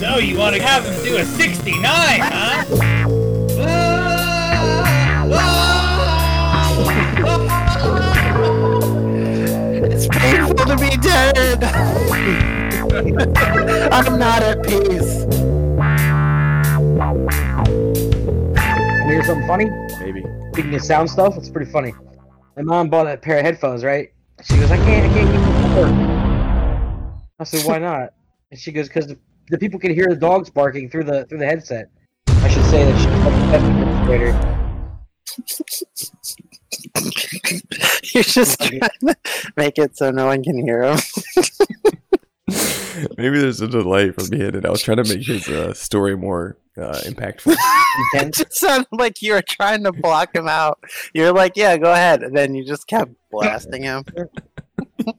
So you want to have him do a 69, huh? It's painful to be dead. I'm not at peace. And here's something funny. Maybe. Speaking of sound stuff, it's pretty funny. My mom bought a pair of headphones, right? She goes, I can't, I can't get them to work. I said, why not? And she goes, because the, the people can hear the dogs barking through the through the headset. I should say that she's like the administrator. You're just trying to make it so no one can hear him. Maybe there's a delay from me and I was trying to make his uh, story more uh, impactful. It just sounded like you were trying to block him out. You're like, yeah, go ahead. And then you just kept blasting him.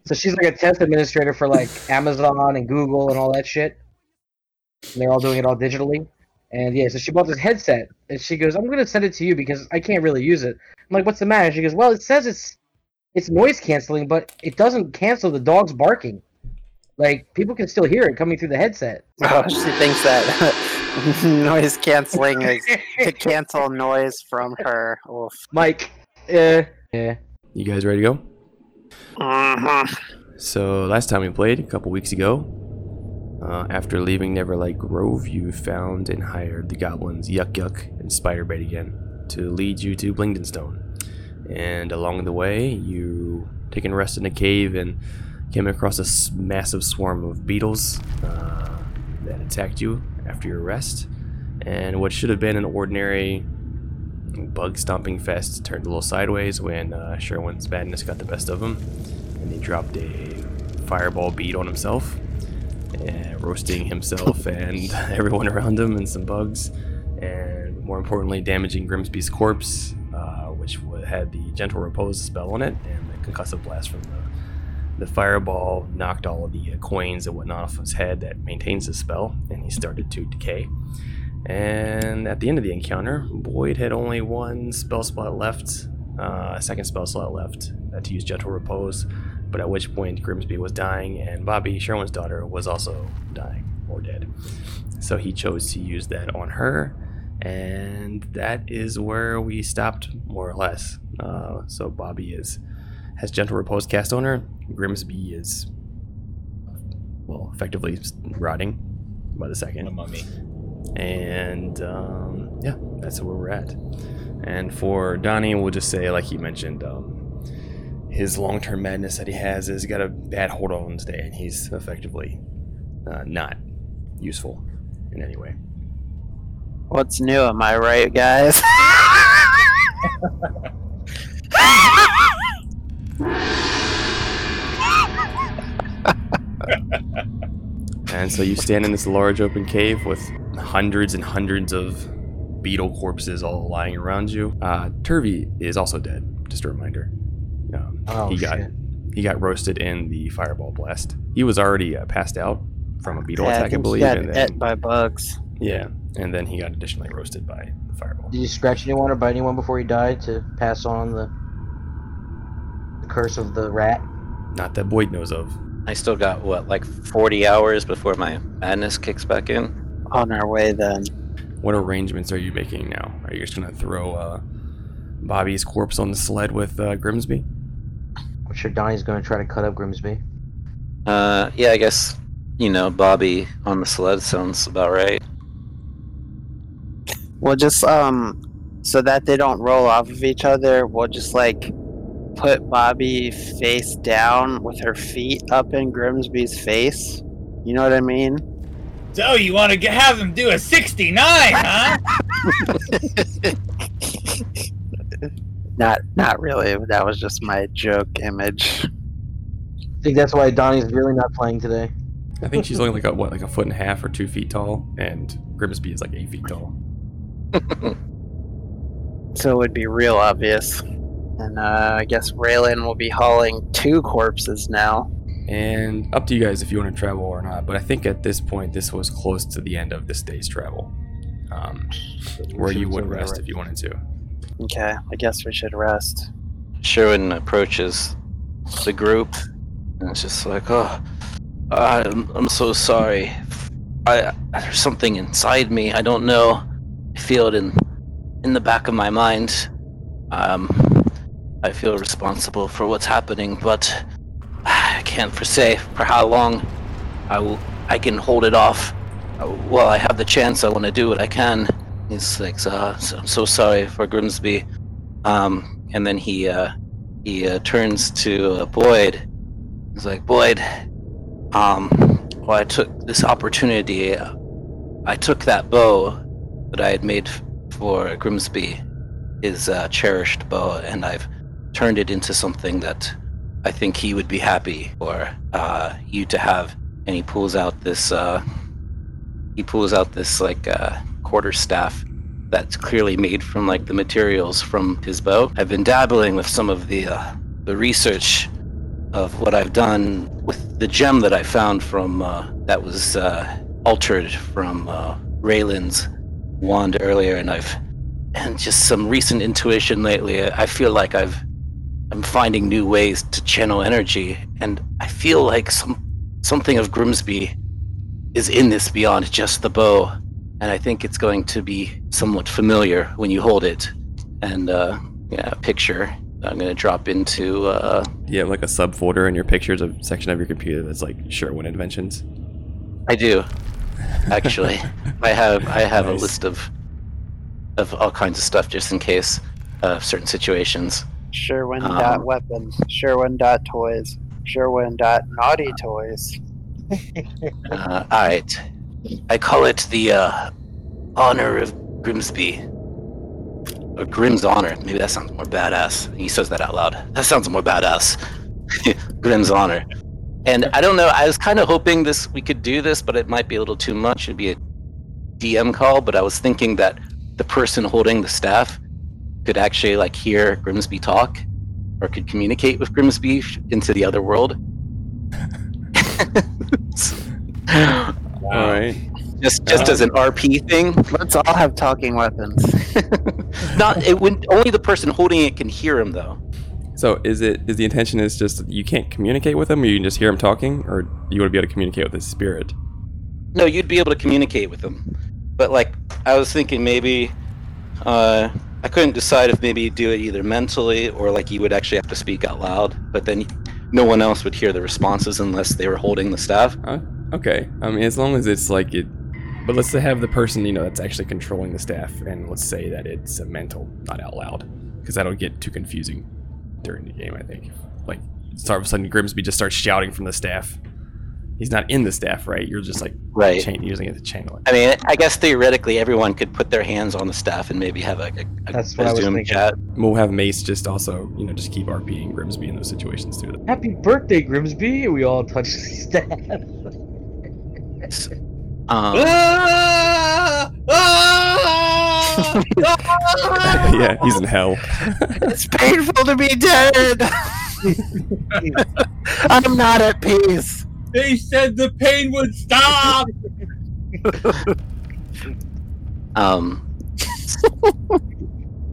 So she's like a test administrator for like Amazon and Google and all that shit. And they're all doing it all digitally. And yeah, so she bought this headset and she goes, I'm gonna send it to you because I can't really use it. I'm like, what's the matter? She goes, Well, it says it's it's noise canceling, but it doesn't cancel the dogs barking. Like people can still hear it coming through the headset. Oh, she thinks that noise canceling is to cancel noise from her. Oof. Mike, uh, yeah. You guys ready to go? Mhm. So last time we played, a couple weeks ago, uh, after leaving Neverlight Grove, you found and hired the goblins Yuck Yuck and Spiderbait again to lead you to Blingdenstone. And along the way, you taken rest in a cave and came across a massive swarm of beetles uh, that attacked you after your rest. And what should have been an ordinary bug stomping fest turned a little sideways when uh, Sherwin's madness got the best of him and he dropped a fireball bead on himself, uh, roasting himself and everyone around him and some bugs, and more importantly, damaging Grimsby's corpse, uh, which had the gentle repose spell on it, and the concussive blast from the the fireball knocked all of the uh, coins and whatnot off his head that maintains the spell, and he started to decay. And at the end of the encounter, Boyd had only one spell slot left, uh, a second spell slot left uh, to use Gentle Repose, but at which point Grimsby was dying and Bobby, Sherwin's daughter, was also dying or dead. So he chose to use that on her, and that is where we stopped, more or less. Uh, so Bobby is has Gentle Repose cast on her. Grimsby is, well, effectively rotting by the second A mummy. and um, yeah, that's where we're at. And for Donnie, we'll just say, like he mentioned, um, his long-term madness that he has has got a bad hold on today, and he's effectively uh, not useful in any way. What's new? Am I right, guys? And so you stand in this large open cave with hundreds and hundreds of beetle corpses all lying around you. Uh, Turvey is also dead. Just a reminder. Um, Oh, he got shit. he got roasted in the fireball blast. He was already uh, passed out from a beetle Yeah, attack, I, think he believe, got and bit then by bugs. yeah, and then he got additionally roasted by the fireball. Did you scratch anyone or bite anyone before he died to pass on the, the curse of the rat? Not that Boyd knows of. I still got what, like 40 hours before my madness kicks back in. On our way then. What arrangements are you making now? Are you just gonna throw uh, Bobby's corpse on the sled with uh, Grimsby? I'm sure Donnie's going to try to cut up Grimsby. Uh, yeah, I guess you know Bobby on the sled sounds about right. We'll just um so that they don't roll off of each other, we'll just like put Bobby face down with her feet up in Grimsby's face. You know what I mean? So you want to have him do a 69, huh? Not not really. That was just my joke image. I think that's why Donnie's really not playing today. I think she's only like a what, like a foot and a half or two feet tall, and Grimsby is like eight feet tall. So it would be real obvious. And uh, I guess Raylan will be hauling two corpses now. And up to you guys if you want to travel or not. But I think at this point, this was close to the end of this day's travel, um, where you would rest if you wanted to. Okay, I guess we should rest. Sherwin approaches the group and it's just like, oh, I'm, I'm so sorry. I there's something inside me. I don't know. I feel it in in the back of my mind. Um, I feel responsible for what's happening, but I can't for say for how long I will. I can hold it off. Well, I have the chance. I want to do what I can. He's like, uh, so- I'm so sorry for Grimsby. Um, and then he uh, he uh, turns to uh, Boyd. He's like, Boyd, um, well, I took this opportunity. uh, I took that bow that I had made for Grimsby, his uh, cherished bow, and I've turned it into something that I think he would be happy for uh, you to have. And he pulls out this. Uh, he pulls out this like uh, quarter staff that's clearly made from like the materials from his bow. I've been dabbling with some of the uh, the research of what I've done with the gem that I found from uh, that was uh, altered from uh, Raylan's wand earlier, and I've and just some recent intuition lately. I feel like I've I'm finding new ways to channel energy, and I feel like some something of Grimsby is in this beyond just the bow, and I think it's going to be somewhat familiar when you hold it. And uh, yeah, a picture I'm gonna drop into. Uh, you have like a subfolder in your pictures of section of your computer that's like Sherwin inventions? I do, actually. I have I have a list of of all kinds of stuff just in case of certain situations. Sherwin Um, dot weapons. Sherwin dot toys. Sherwin dot naughty toys. Uh, all right, I call it the uh, honor of Grimsby. Or Grim's honor. Maybe that sounds more badass. He says that out loud. That sounds more badass. Grim's honor. And I don't know. I was kind of hoping this we could do this, but it might be a little too much. It'd be a DM call. But I was thinking that the person holding the staff could actually like hear Grimsby talk, or could communicate with Grimsby into the other world. All right. just just as an RP thing. Let's all have talking weapons. Not it would only the person holding it can hear him though. So is it is the intention is just you can't communicate with him, or you can just hear him talking, or you want to be able to communicate with his spirit? No, you'd be able to communicate with him. But like I was thinking maybe uh I couldn't decide if maybe you'd do it either mentally or like you would actually have to speak out loud, but then no one else would hear the responses unless they were holding the staff. Okay. I mean, as long as it's like it. But let's say have the person you know that's actually controlling the staff, and let's say that it's a mental, not out loud, because that'll get too confusing during the game. I think. Like, start all of a sudden Grimsby just starts shouting from the staff. He's not in the staff, right? You're just like Right. cha- using it to channel it. I mean, I guess theoretically everyone could put their hands on the staff and maybe have a, a, a, That's a what I was Zoom thinking. chat. We'll have Mace just also, you know, just keep RPing Grimsby in those situations too. Happy birthday, Grimsby! We all touch the staff. Um, Ah! Ah! Ah! yeah, he's in hell. it's painful to be dead. I'm not at peace. They said the pain would stop. Um,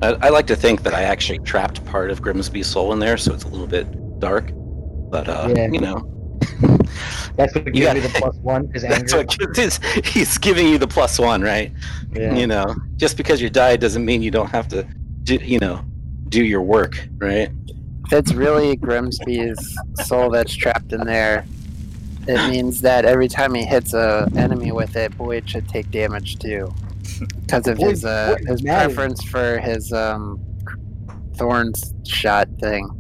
I, I like to think that I actually trapped part of Grimsby's soul in there, so it's a little bit dark. But uh, Yeah. you know, That's what gives You me the plus one. His that's anger. what gives he's giving you the plus one, right? Yeah. You know, just because you died doesn't mean you don't have to, do, you know, do your work, right? If it's really Grimsby's soul that's trapped in there, it means that every time he hits a enemy with it, Boyd should take damage too, because of his uh, Boyd his preference for his um thorns shot thing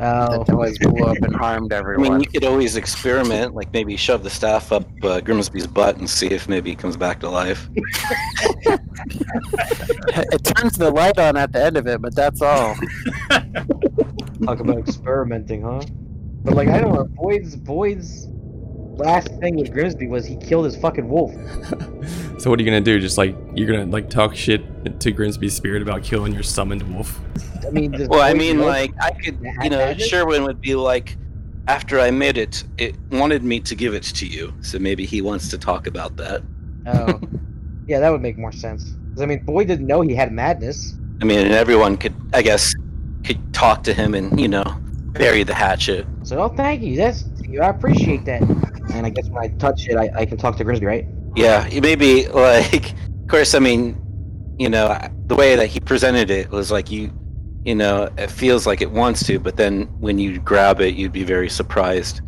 Oh. that always blew up and harmed I everyone. mean, you could always experiment, like maybe shove the staff up uh, Grimsby's butt and see if maybe he comes back to life. it turns the light on at the end of it, but that's all. Talk about experimenting, huh? But like, I don't know. Boyd's Boyd's last thing with Grimsby was he killed his fucking wolf. So what are you gonna do? Just like you're gonna like talk shit to Grimsby's spirit about killing your summoned wolf? I mean, Well, I mean, like I could, you know, magic? Sherwin would be like, after I made it, it wanted me to give it to you, so maybe he wants to talk about that. Oh, yeah, that would make more sense. I mean, Boy didn't know he had madness. I mean, and everyone could, I guess, could talk to him and you know, bury the hatchet. So, oh, thank you. That's you I appreciate that. And I guess when I touch it, I, I can talk to Grimsby, right? Yeah, maybe like, of course, I mean, you know, the way that he presented it was like you, you know, it feels like it wants to, but then when you grab it, you'd be very surprised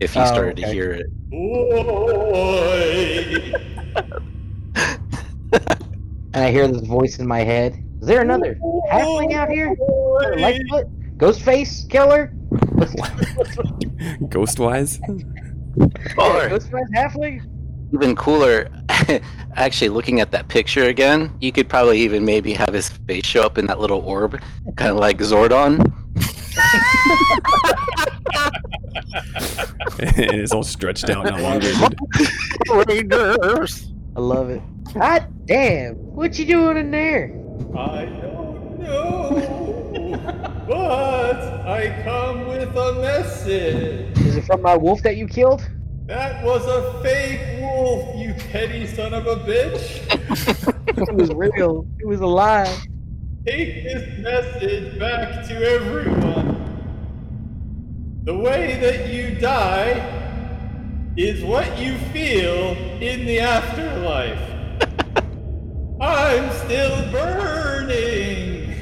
if you Oh, started to hear it. And I hear this voice in my head. Is there another halfling out here? Or Lightfoot? Ghostface killer? Ghostwise? Or Ghostface halfling? even cooler, actually looking at that picture again, you could probably even maybe have his face show up in that little orb, kind of like Zordon. and it's all stretched out and elongated. Raiders. I love it. God damn! What you doing in there? I don't know, but I come with a message. Is it from my wolf that you killed? That was a fake wolf, you petty son of a bitch. It was real. It was a lie. Take this message back to everyone. The way that you die is what you feel in the afterlife. I'm still burning.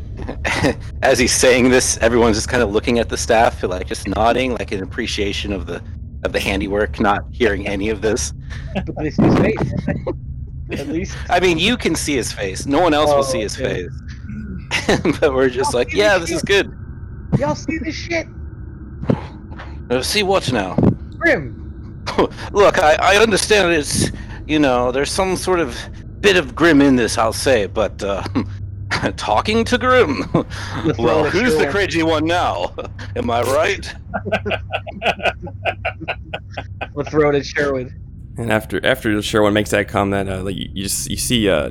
As he's saying this, everyone's just kind of looking at the staff, like just nodding, like in appreciation of the of the handiwork, not hearing any of this. But they see his face. At least. I mean, you can see his face. No one else will Oh, see his okay. face. but we're just like, yeah, this is good. Y'all see this shit? Uh, see what now? Grim. Look, I, I understand it's, you know, there's some sort of bit of grim in this, I'll say, but uh, talking to Grim. Well, roll it, who's the crazy one now? Am I right? Let's throw it at Sherwood. And after after Sherwin makes that comment, uh, like you, you just you see uh,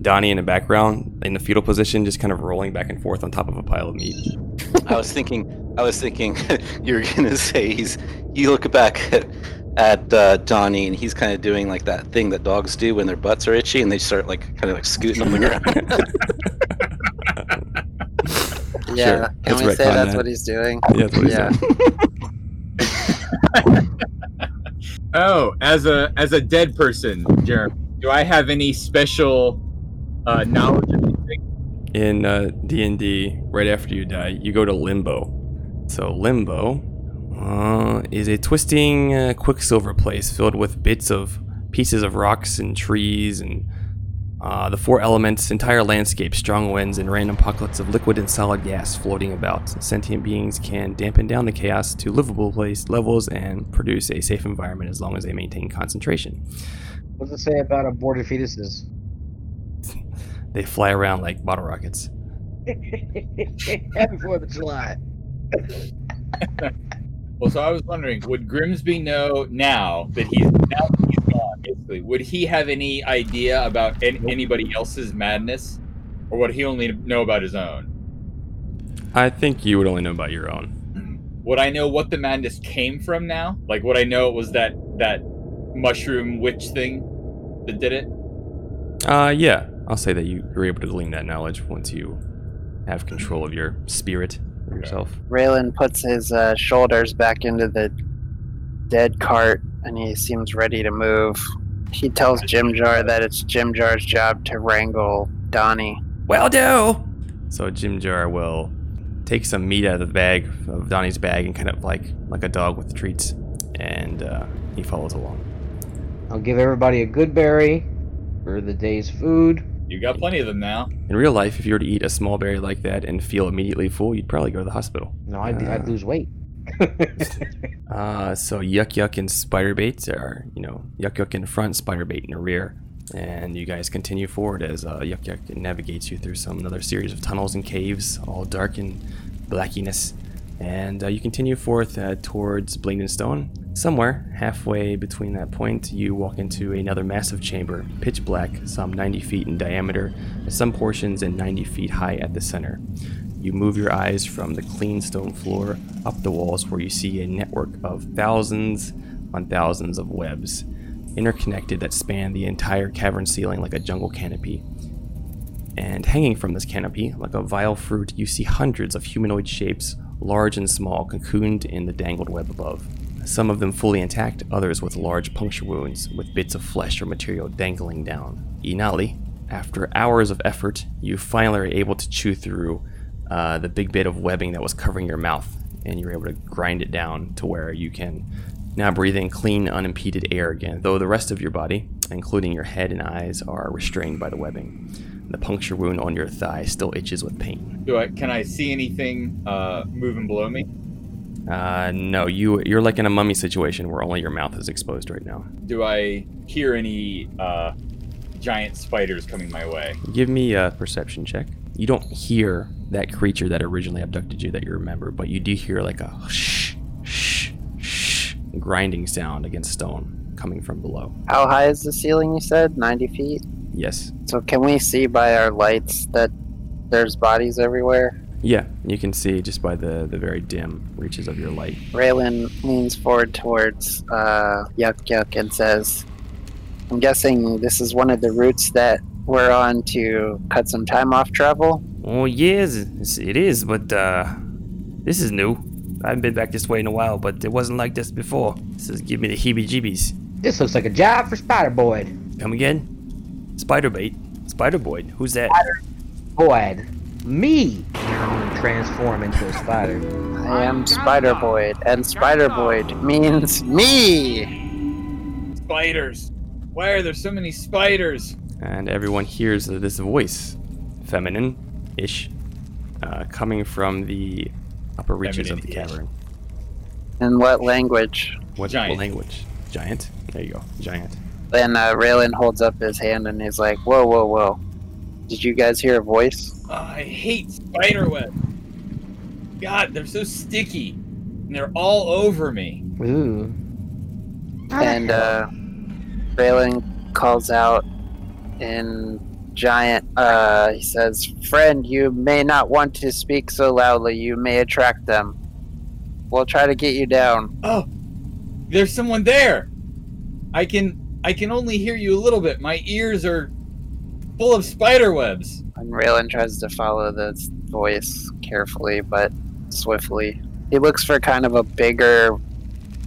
Donnie in the background in the fetal position, just kind of rolling back and forth on top of a pile of meat. I was thinking, I was thinking, you were gonna say he's. You look back at, at uh, Donnie, and he's kind of doing like that thing that dogs do when their butts are itchy, and they start like kind of like scooting on the ground. Yeah. Sure. Can Let's we say retcon that's that. what he's doing? Yeah, that's what he Yeah. said. Oh, as a as a dead person, Jeremy, do I have any special uh, knowledge of anything? in uh, D&D, right after you die, you go to Limbo. So Limbo uh, is a twisting uh, quicksilver place filled with bits of pieces of rocks and trees and uh, the four elements, entire landscape, strong winds, and random pockets of liquid and solid gas floating about. Sentient beings can dampen down the chaos to livable place levels and produce a safe environment as long as they maintain concentration. What does it say about aborted fetuses? They fly around like bottle rockets. Happy Fourth of July. Well, so I was wondering, would Grimsby know now that he's now that he's gone? Basically, would he have any idea about an, anybody else's madness, or would he only know about his own? I think you would only know about your own. Would I know what the madness came from now? Like, would I know it was that that mushroom witch thing that did it? Uh, yeah, I'll say that you, you're able to glean that knowledge once you have control of your spirit of yourself. Raylan puts his uh, shoulders back into the dead cart and he seems ready to move. He tells Jim Jar that it's Jim Jar's job to wrangle Donnie. Well, do. So Jim Jar will take some meat out of the bag of Donnie's bag and kind of like like a dog with treats, and uh, he follows along. I'll give everybody a good berry for the day's food. You got plenty of them now. In real life, if you were to eat a small berry like that and feel immediately full, you'd probably go to the hospital. No, I'd, Uh. I'd lose weight. Uh, so yuck yuck and spider bait are you know yuck yuck in front, spider bait in the rear, and you guys continue forward as uh, yuck yuck navigates you through some another series of tunnels and caves, all dark and blackiness, and uh, you continue forth uh, towards Blingdenstone. Somewhere halfway between that point, you walk into another massive chamber, pitch black, some 90 feet in diameter, some portions and 90 feet high at the center. You move your eyes from the clean stone floor up the walls where you see a network of thousands on thousands of webs, interconnected that span the entire cavern ceiling like a jungle canopy. And hanging from this canopy, like a vile fruit, you see hundreds of humanoid shapes, large and small, cocooned in the dangled web above. Some of them fully intact, others with large puncture wounds with bits of flesh or material dangling down. Inali, after hours of effort, you finally are able to chew through uh, the big bit of webbing that was covering your mouth, and you're able to grind it down to where you can now breathe in clean, unimpeded air again, though the rest of your body, including your head and eyes, are restrained by the webbing. The puncture wound on your thigh still itches with pain. Do I can I see anything uh, moving below me? Uh, no, you you're like in a mummy situation where only your mouth is exposed right now. Do I hear any uh, giant spiders coming my way? Give me a perception check. You don't hear that creature that originally abducted you that you remember, but you do hear like a shh, shh, shh, grinding sound against stone coming from below. How high is the ceiling? You said 90 feet. Yes. So can we see by our lights that there's bodies everywhere? Yeah, you can see just by the, the very dim reaches of your light. Raylan leans forward towards uh, Yuck Yuck and says, I'm guessing this is one of the routes that we're on to cut some time off travel. Oh, yes, it's- but uh, this is new. I haven't been back this way in a while, but it wasn't like this before. This is give me the heebie-jeebies. This looks like a job for Spider Boyd. Come again? Spider bait. Spider Boyd. Who's that? Boyd. Me. Transform into a spider. I am Spider Boyd, and Spider Boyd means me. Spiders. Why are there so many spiders? And everyone hears this voice, feminine ish, uh, coming from the upper reaches of the cavern. In what language? What, what Giant. language? Giant? There you go. Giant. Then uh, Raylan holds up his hand and he's like, Whoa, whoa, whoa. Did you guys hear a voice? Oh, I hate spider web. God, they're so sticky. And they're all over me. Ooh. And uh, Raylan calls out in giant, uh, he says, Friend, you may not want to speak so loudly. You may attract them. We'll try to get you down. Oh, there's someone there. I can I can only hear you a little bit. My ears are full of spider webs. And Raylan tries to follow the voice carefully but swiftly. He looks for kind of a bigger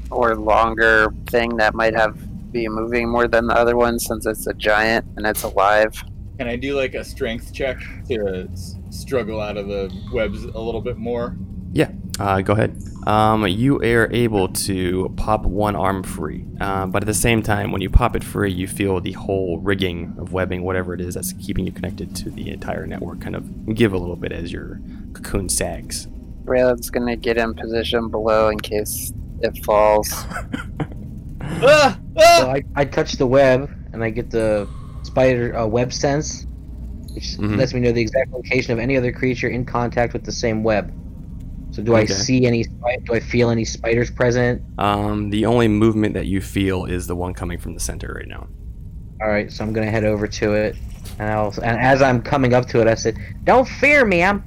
or longer thing that might have be moving more than the other one since it's a giant and it's alive. Can I do like a strength check to struggle out of the webs a little bit more? Yeah, uh, go ahead. Um, you are able to pop one arm free, uh, but at the same time, when you pop it free, you feel the whole rigging of webbing, whatever it is that's keeping you connected to the entire network, kind of give a little bit as your cocoon sags. Raylan's gonna get in position below in case it falls. Ah! Ah! So I, I touch the web and I get the spider uh, web sense, which Mhm. lets me know the exact location of any other creature in contact with the same web. So do I see any? spi- Do I feel any spiders present? Um, the only movement that you feel is the one coming from the center right now. All right, so I'm gonna head over to it, and I'll. And as I'm coming up to it, I said, "Don't fear me. I'm.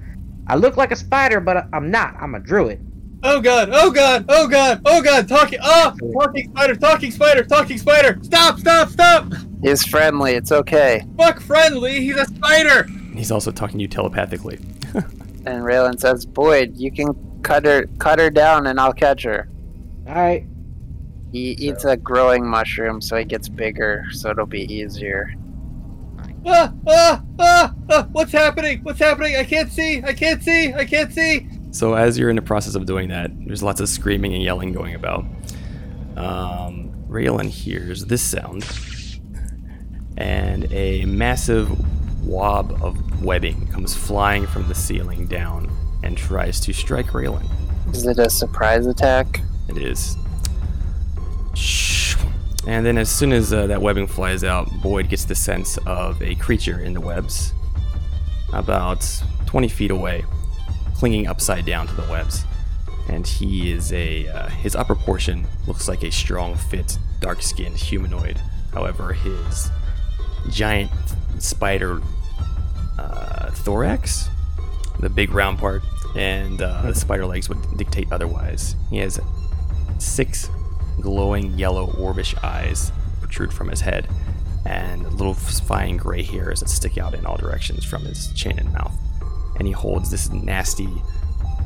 I look like a spider, but I'm not. I'm a druid." Oh god! Oh god! Oh god! Oh god! Talking! Ah! Talking spider! Talking spider! Talking spider! Stop! Stop! Stop! He's friendly, it's okay. Fuck friendly! He's a spider! He's also talking to you telepathically. And Raylan says, Boyd, you can cut her cut her down and I'll catch her. All right. He eats a growing mushroom so he gets bigger, so it'll be easier. Ah! Ah! Ah! ah what's happening? What's happening? I can't see! I can't see! I can't see! So as you're in the process of doing that, there's lots of screaming and yelling going about. Um, Raylan hears this sound, and a massive wob of webbing comes flying from the ceiling down and tries to strike Raylan. Is it a surprise attack? It is. And then, as soon as uh, that webbing flies out, Boyd gets the sense of a creature in the webs, about 20 feet away, clinging upside down to the webs. And he is a. Uh, his upper portion looks like a strong, fit, dark skinned humanoid. However, his giant spider uh, thorax, the big round part, and uh, the spider legs would dictate otherwise. He has six glowing yellow orbish eyes protrude from his head, and little fine gray hairs that stick out in all directions from his chin and mouth. And he holds this nasty,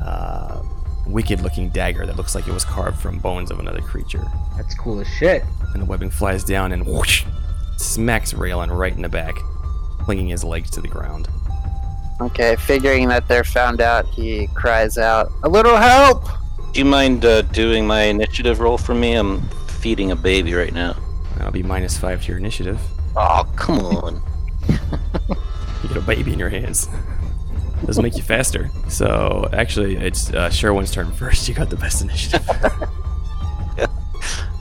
uh, wicked looking dagger that looks like it was carved from bones of another creature. That's cool as shit. And the webbing flies down and whoosh, smacks Raylan right in the back, flinging his legs to the ground. Okay, figuring that they're found out, he cries out, "A little help!" Do you mind uh, doing my initiative roll for me? I'm feeding a baby right now. That'll be minus five to your initiative. Oh, come on. You get a baby in your hands. Doesn't make you faster. So actually, it's uh, Sherwin's turn first. You got the best initiative.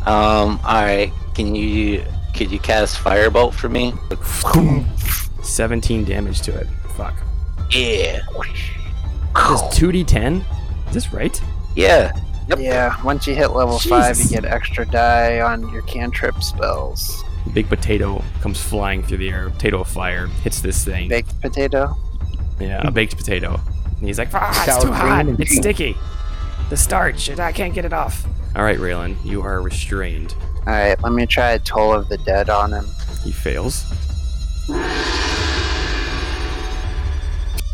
Um, alright. Can you could you cast Firebolt for me? 17 damage to it. Fuck. Yeah. Does 2d10? Is this right? Yeah. Yep. Yeah, once you hit level 5, you get extra die on your cantrip spells. Big potato comes flying through the air. Potato of fire hits this thing. Baked potato. Yeah, a baked potato. And he's like, ah, it's too hot. It's sticky. The starch. I can't get it off. All right, Raylan, you are restrained. Alright, let me try a Toll of the Dead on him. He fails.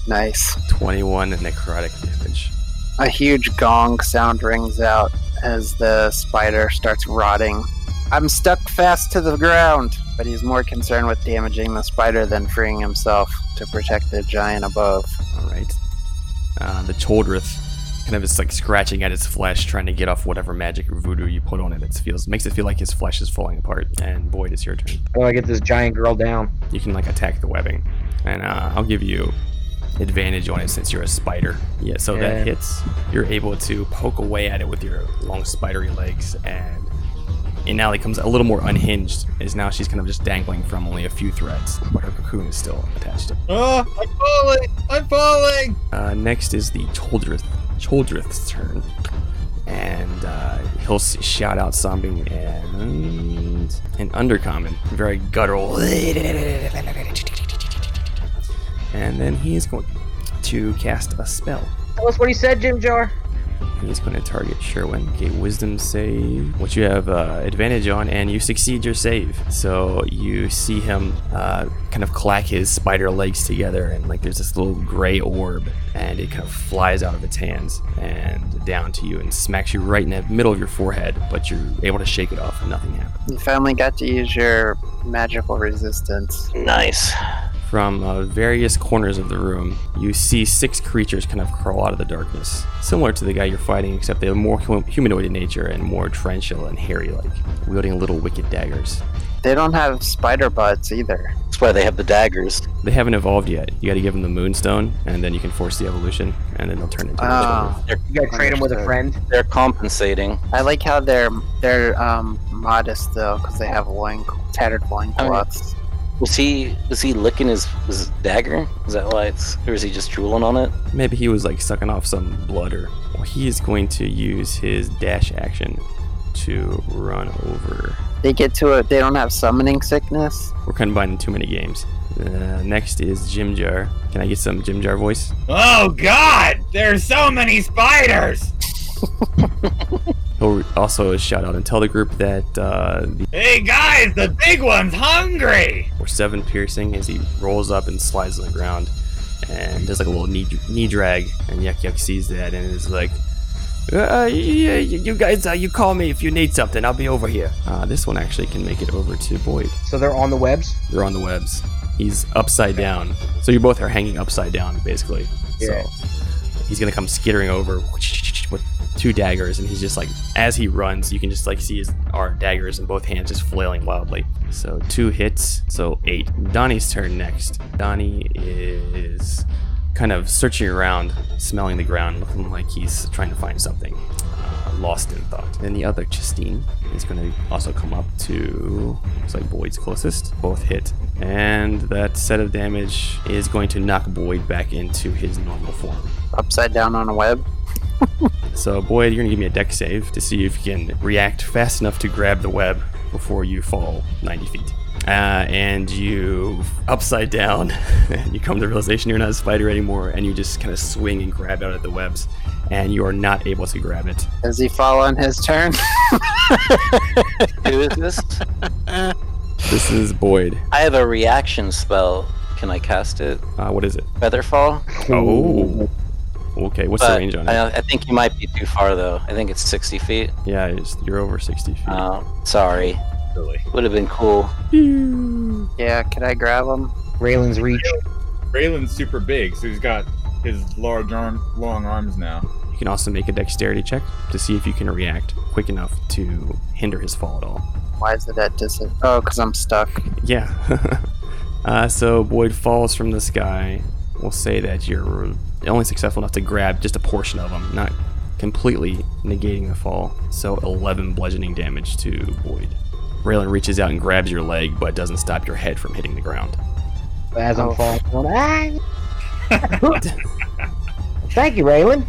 Nice. 21 necrotic damage. A huge gong sound rings out as the spider starts rotting. I'm stuck fast to the ground, but he's more concerned with damaging the spider than freeing himself to protect the giant above. All right. Uh, the Choldrith kind of is like scratching at its flesh, trying to get off whatever magic or voodoo you put on it. It feels makes it feel like his flesh is falling apart. And Boyd, it's your turn. How do I get this giant girl down? You can like attack the webbing, and uh, I'll give you advantage on it since you're a spider. Yeah, so Yeah. that hits. You're able to poke away at it with your long spidery legs, and and now it becomes a little more unhinged. Is now she's kind of just dangling from only a few threads, but her cocoon is still attached. Oh, I'm falling! I'm falling! Uh, next is the Choldrith, Choldrith's turn. And uh, he'll shout out something and an undercommon, very guttural. And then he's going to cast a spell. Tell us what he said, Jim Jar. He's going to target Sherwin. Okay, wisdom save, which you have uh, advantage on, and you succeed your save. So you see him uh, kind of clack his spider legs together, and like there's this little gray orb, and it kind of flies out of its hands and down to you and smacks you right in the middle of your forehead, but you're able to shake it off, and nothing happens. You finally got to use your magical resistance. Nice. From uh, various corners of the room, you see six creatures kind of crawl out of the darkness, similar to the guy you're fighting, except they're more hum- humanoid in nature and more torrential and hairy-like, wielding little wicked daggers. They don't have spider butts either. That's why they have the daggers. They haven't evolved yet. You got to give them the Moonstone, and then you can force the evolution, and then they'll turn into. Ah. a You gotta trade him with a friend. They're compensating. I like how they're they're um modest though, because they have loin tattered loincloths. Was he was he licking his, his dagger? Is that why it's or is he just drooling on it? Maybe he was like sucking off some blood, or well, he is going to use his dash action to run over. They get to it. They don't have summoning sickness. We're combining too many games. Uh, next is Jim Jar. Can I get some Jim Jar voice? Oh God! There's so many spiders. He'll also shout out and tell the group that uh, the Hey guys, the big one's hungry. or seven piercing as he rolls up and slides on the ground and does like a little knee, knee drag and Yuck Yuck sees that and is like uh, yeah, you guys, uh, you call me if you need something. I'll be over here. Uh, this one actually can make it over to Boyd. So they're on the webs. They're on the webs. He's upside down, so you both are hanging upside down, basically. Yeah. So he's gonna come skittering over with two daggers, and he's just like, as he runs, you can just like see his our daggers in both hands just flailing wildly. So two hits, so eight. Donnie's turn next. Donnie is kind of searching around, smelling the ground, looking like he's trying to find something. Uh, lost in thought. Then the other justine is going to also come up to, looks like Boyd's closest. Both hit. And that set of damage is going to knock Boyd back into his normal form. Upside down on a web. So, Boyd, you're going to give me a deck save to see if you can react fast enough to grab the web before you fall 90 feet. Uh, and you upside down, and you come to the realization you're not a spider anymore, and you just kind of swing and grab out at the webs, and you are not able to grab it. Does he fall on his turn? Who is this? This is Boyd. I have a reaction spell. Can I cast it? Uh, what is it? Featherfall? Oh. Okay, what's the range on it? I, I think you might be too far though. I think it's 60 feet. yeah, it's, you're over 60 feet. Oh, sorry. Really. Would have been cool. Yeah, can I grab him? Raylan's reach. Raylan's super big, so he's got his large arm, long arms now. You can also make a dexterity check to see if you can react quick enough to hinder his fall at all. Why is it at dis? Oh, because I'm stuck. Yeah. uh, so Boyd falls from the sky. We'll say that you're only successful enough to grab just a portion of him, not completely negating the fall. So 11 bludgeoning damage to Boyd. Raylan reaches out and grabs your leg, but doesn't stop your head from hitting the ground. As I'm Oh. falling. going, "Ah!" Thank you, Raylan.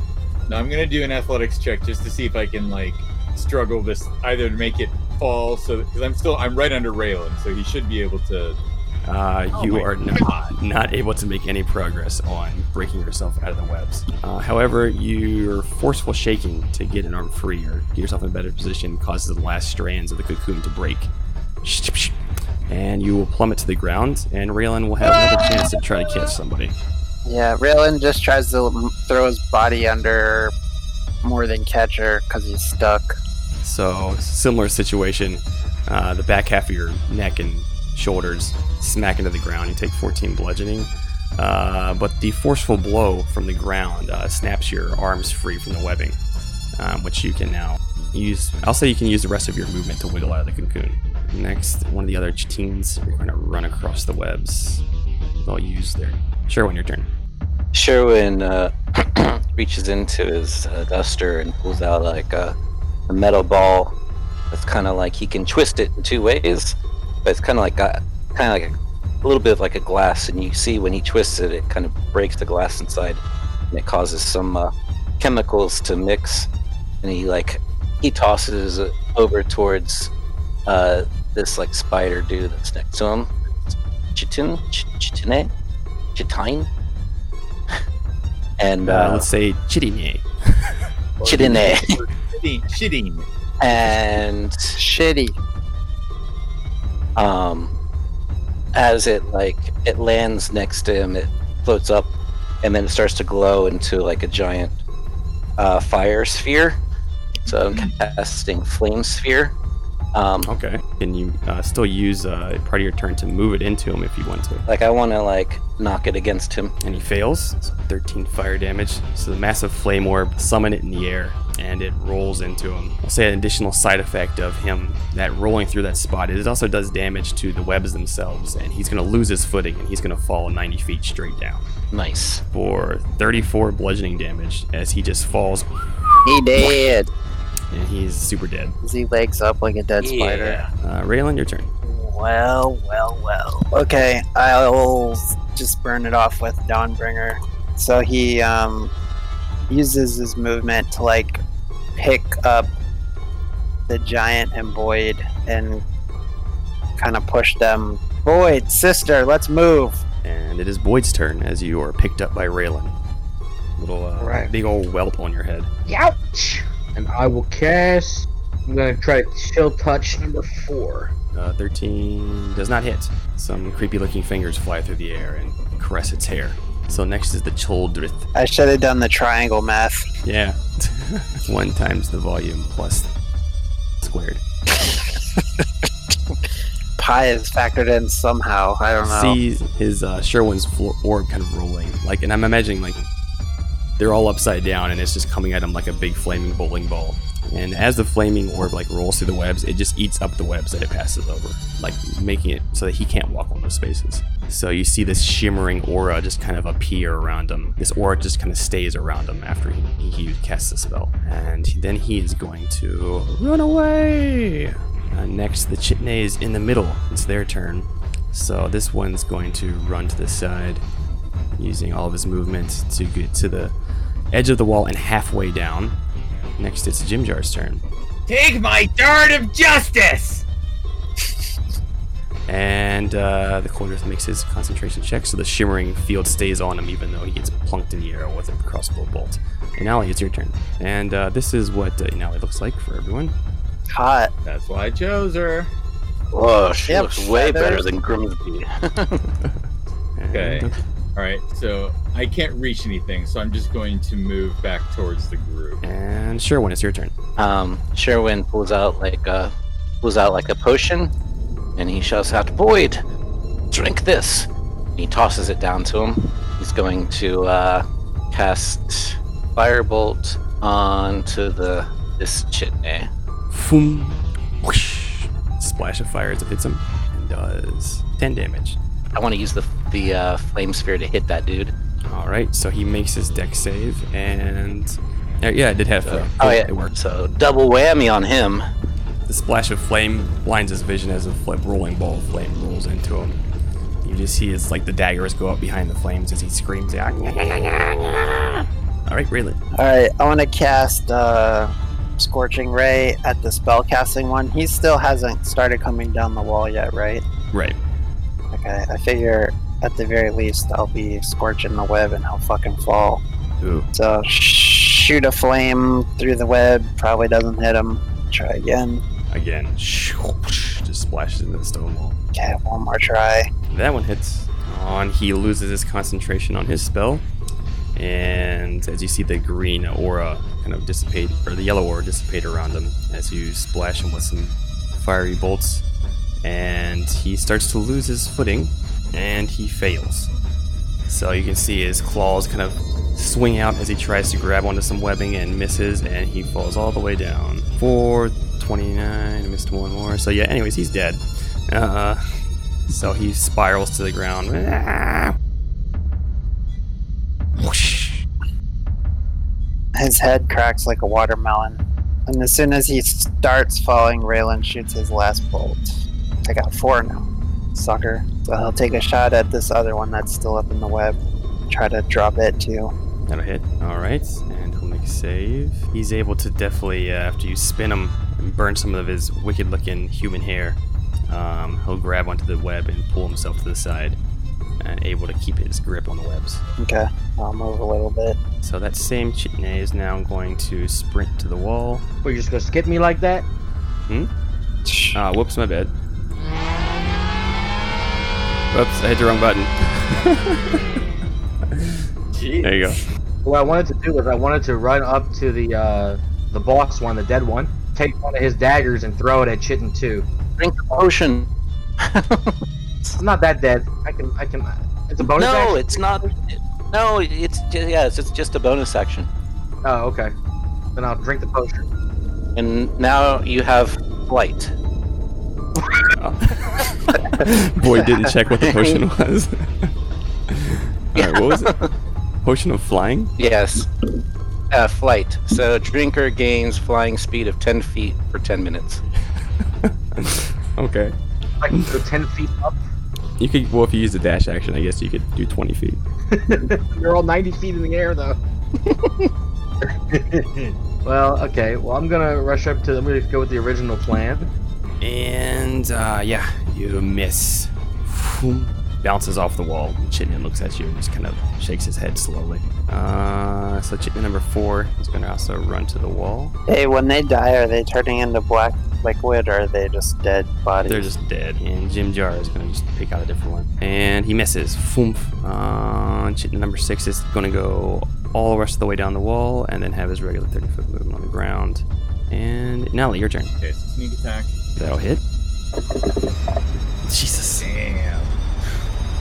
Now I'm gonna do an athletics check just to see if I can like struggle this either to make it fall so because I'm still I'm right under Raylan, so he should be able to. Uh, Oh you are not, not able to make any progress on breaking yourself out of the webs. Uh, however, your forceful shaking to get an arm free or get yourself in a better position causes the last strands of the cocoon to break. And you will plummet to the ground, and Raylan will have another chance to try to catch somebody. Yeah, Raylan just tries to throw his body under more than catcher because he's stuck. So, similar situation. Uh, the back half of your neck and shoulders smack into the ground. You take 14 bludgeoning. Uh, but the forceful blow from the ground uh, snaps your arms free from the webbing, um, which you can now use. I'll say you can use the rest of your movement to wiggle out of the cocoon. Next, one of the other teens are going to run across the webs. They'll use their. When your turn. Sherwin uh, reaches into his uh, duster and pulls out like a, a metal ball. That's kind of like he can twist it in two ways, but it's kind of like got kind of like a, a little bit of like a glass. And you see when he twists it, it kind of breaks the glass inside, and it causes some uh, chemicals to mix. And he like he tosses it over towards uh, this like spider dude that's next to him. Chitin, Ch- Chitine, Chitine. And Uh, uh, let's say Chidinye. Chitine. Shitting. shitting. and Shitty. Um, as it like it lands next to him, it floats up, and then it starts to glow into like a giant uh, fire sphere. So I'm casting flame sphere. Um, Okay. Can you uh, still use uh, part of your turn to move it into him if you want to? like I want to like knock it against him. and he fails. So 13 fire damage. So the massive flame orb summon it in the air and it rolls into him. I'll say an additional side effect of him that rolling through that spot is it also does damage to the webs themselves and he's going to lose his footing and he's going to fall 90 feet straight down Nice. for 34 bludgeoning damage as he just falls He dead. And he's super dead. As he legs up like a dead spider. Uh, Raylan, your turn. Well, well, well. Okay, I'll just burn it off with Dawnbringer. So he um uses his movement to like pick up the giant and Boyd and kind of push them. Boyd, sister, let's move. And it is Boyd's turn as you are picked up by Raylan. Little uh, Right. big old whelp on your head. Ouch! And I will cast. I'm gonna try to chill touch number four. Uh, 13 does not hit. Some creepy looking fingers fly through the air and caress its hair. So next is the Choldrith. I should have done the triangle math. Yeah. One times the volume plus squared. Pi is factored in somehow. I don't know. See his uh, Sherwin's flo- orb kind of rolling. Like, and I'm imagining like they're all upside down and it's just coming at him like a big flaming bowling ball. And as the flaming orb like rolls through the webs, it just eats up the webs that it passes over, like making it so that he can't walk on those spaces. So you see this shimmering aura just kind of appear around him. This aura just kind of stays around him after he, he casts the spell. And then he is going to run away. Uh, next, the Chitney is in the middle. It's their turn. So this one's going to run to the side, using all of his movement to get to the edge of the wall and halfway down. Next, it's Jim Jar's turn. Take my dart of justice. And uh, the Choldrith makes his concentration check, so the shimmering field stays on him even though he gets plunked in the air with a crossbow bolt. And Allie, it's your turn. And uh, this is what uh, Allie looks like for everyone. Hot. That's why I chose her. Whoa, she Yep, looks way feathers. better than Grimsby. And Okay. All right, so I can't reach anything, so I'm just going to move back towards the group. And Sherwin, it's your turn. Um, Sherwin pulls out like a pulls out like a potion, and he shouts out, to "Boyd, drink this." He tosses it down to him. He's going to uh, cast firebolt onto the this chitney. Foom. Whoosh. Splash of fire as it hits him and does 10 damage. I want to use the the uh, flame sphere to hit that dude. All right, so he makes his deck save, and uh, yeah, it did have flame. Oh yeah, it worked. so double whammy on him. The splash of flame blinds his vision as a rolling ball of flame rolls into him. You just see his like the daggers go up behind the flames as he screams out. All right, Raylan. All right, I want to cast uh, Scorching Ray at the spellcasting one. He still hasn't started coming down the wall yet, right? Right. Okay, I figure at the very least I'll be scorching the web and he'll fucking fall. Ooh. So sh- shoot a flame through the web. Probably doesn't hit him. Try again. Again, just splashes into the stone wall. Okay, one more try. That one hits. On he loses his concentration on his spell, and as you see the green aura kind of dissipate, or the yellow aura dissipate around him as you splash him with some fiery bolts, and he starts to lose his footing, and he fails. So you can see his claws kind of swing out as he tries to grab onto some webbing and misses, and he falls all the way down. 429, I missed one more. So yeah, anyways, he's dead. Uh, so he spirals to the ground. His head cracks like a watermelon. And as soon as he starts falling, Raylan shoots his last bolt. I got four now. Sucker. So he'll take a shot at this other one that's still up in the web. Try to drop it too. That'll hit. All right, and he'll make a save. He's able to definitely, uh, after you spin him and burn some of his wicked-looking human hair, um, he'll grab onto the web and pull himself to the side, and able to keep his grip on the webs. Okay, I'll move a little bit. So that same Chitney is now going to sprint to the wall. Well, you're just gonna skip me like that? Hmm. Ah, whoops, my bad. Whoops, I hit the wrong button. Jeez. There you go. What I wanted to do was I wanted to run up to the uh, the boss one, the dead one, take one of his daggers and throw it at Chitin too. Drink the potion. I'm not that dead. I can I can. It's a bonus. no, action? it's not. No, it's just, yeah, it's just, just a bonus action. Oh, okay. Then I'll drink the potion. And now you have flight. Boy didn't check what the potion was. Alright, what was it? Potion of flying? Yes. Uh, flight. So drinker gains flying speed of 10 feet for 10 minutes. Okay. I can go ten feet up. You could, well, if you use the dash action, I guess you could do 20 feet. You're all 90 feet in the air though. well, okay. Well, I'm gonna rush up to. I'm gonna go with the original plan. And, uh, yeah, you miss. Bounces off the wall. Chitin looks at you and just kind of shakes his head slowly. Uh, so Chitin number four is going to also run to the wall. Hey, when they die, are they turning into black liquid or are they just dead bodies? They're just dead. And Jim Jar is going to just pick out a different one. And he misses. Foomp. Uh, Chitin number six is going to go all the rest of the way down the wall and then have his regular 30 foot movement on the ground. And Nelly, your turn. Okay, so sneak attack. That'll hit. Jesus. Damn.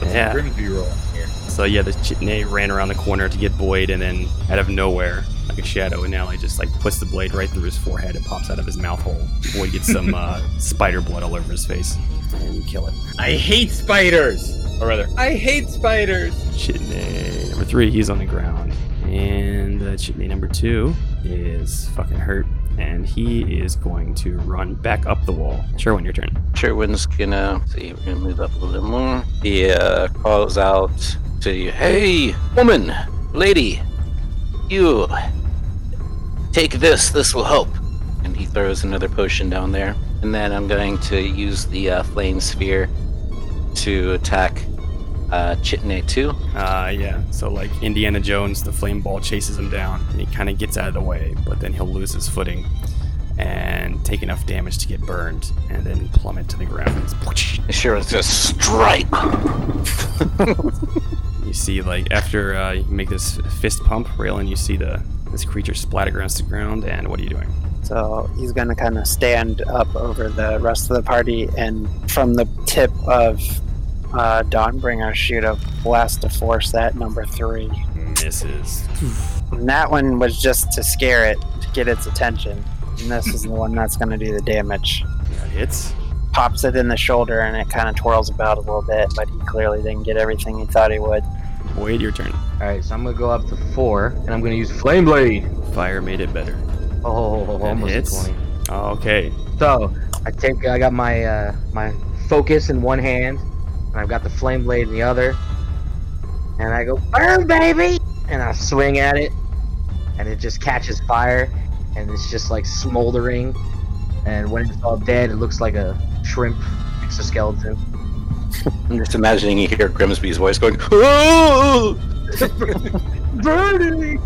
Yeah. Grimsby roll here. So yeah, the Chitney ran around the corner to get Boyd, and then out of nowhere, like a shadow, and Nelly just like puts the blade right through his forehead. It pops out of his mouth hole. Boyd gets some uh, spider blood all over his face, and you kill it. I hate spiders. Or rather, I hate spiders. Chitney number three, he's on the ground, and uh, Chitney number two is fucking hurt, and he is going to run back up the wall. Sherwin, your turn. Sherwin's gonna see. We're gonna move up a little more. He uh, calls out to you, "Hey, woman, lady, you take this. This will help." And he throws another potion down there. And then I'm going to use the uh, flame sphere to attack uh, Chitney too. Uh, yeah. So like Indiana Jones, the flame ball chases him down, and he kind of gets out of the way, but then he'll lose his footing and take enough damage to get burned, and then plummet to the ground. Sherwin's gonna strike. you see like after uh, you make this fist pump, Raylan, you see the this creature splat against the ground. And what are you doing? So he's going to kind of stand up over the rest of the party and from the tip of uh, Dawnbringer shoot a blast to force that number three. Misses. And that one was just to scare it, to get its attention. And this is the one that's going to do the damage. That hits. Pops it in the shoulder and it kind of twirls about a little bit, but he clearly didn't get everything he thought he would. Wait, your turn. All right, so I'm gonna go up to four, and I'm gonna use Flame Blade. Fire made it better. Oh, That almost a hits. 20. Okay. So I take, I got my uh, my focus in one hand, and I've got the flame blade in the other, and I go burn, baby, and I swing at it, and it just catches fire, and it's just like smoldering, and when it's all dead, it looks like a shrimp exoskeleton. I'm just imagining you hear Grimsby's voice going, "Oh!" Burning.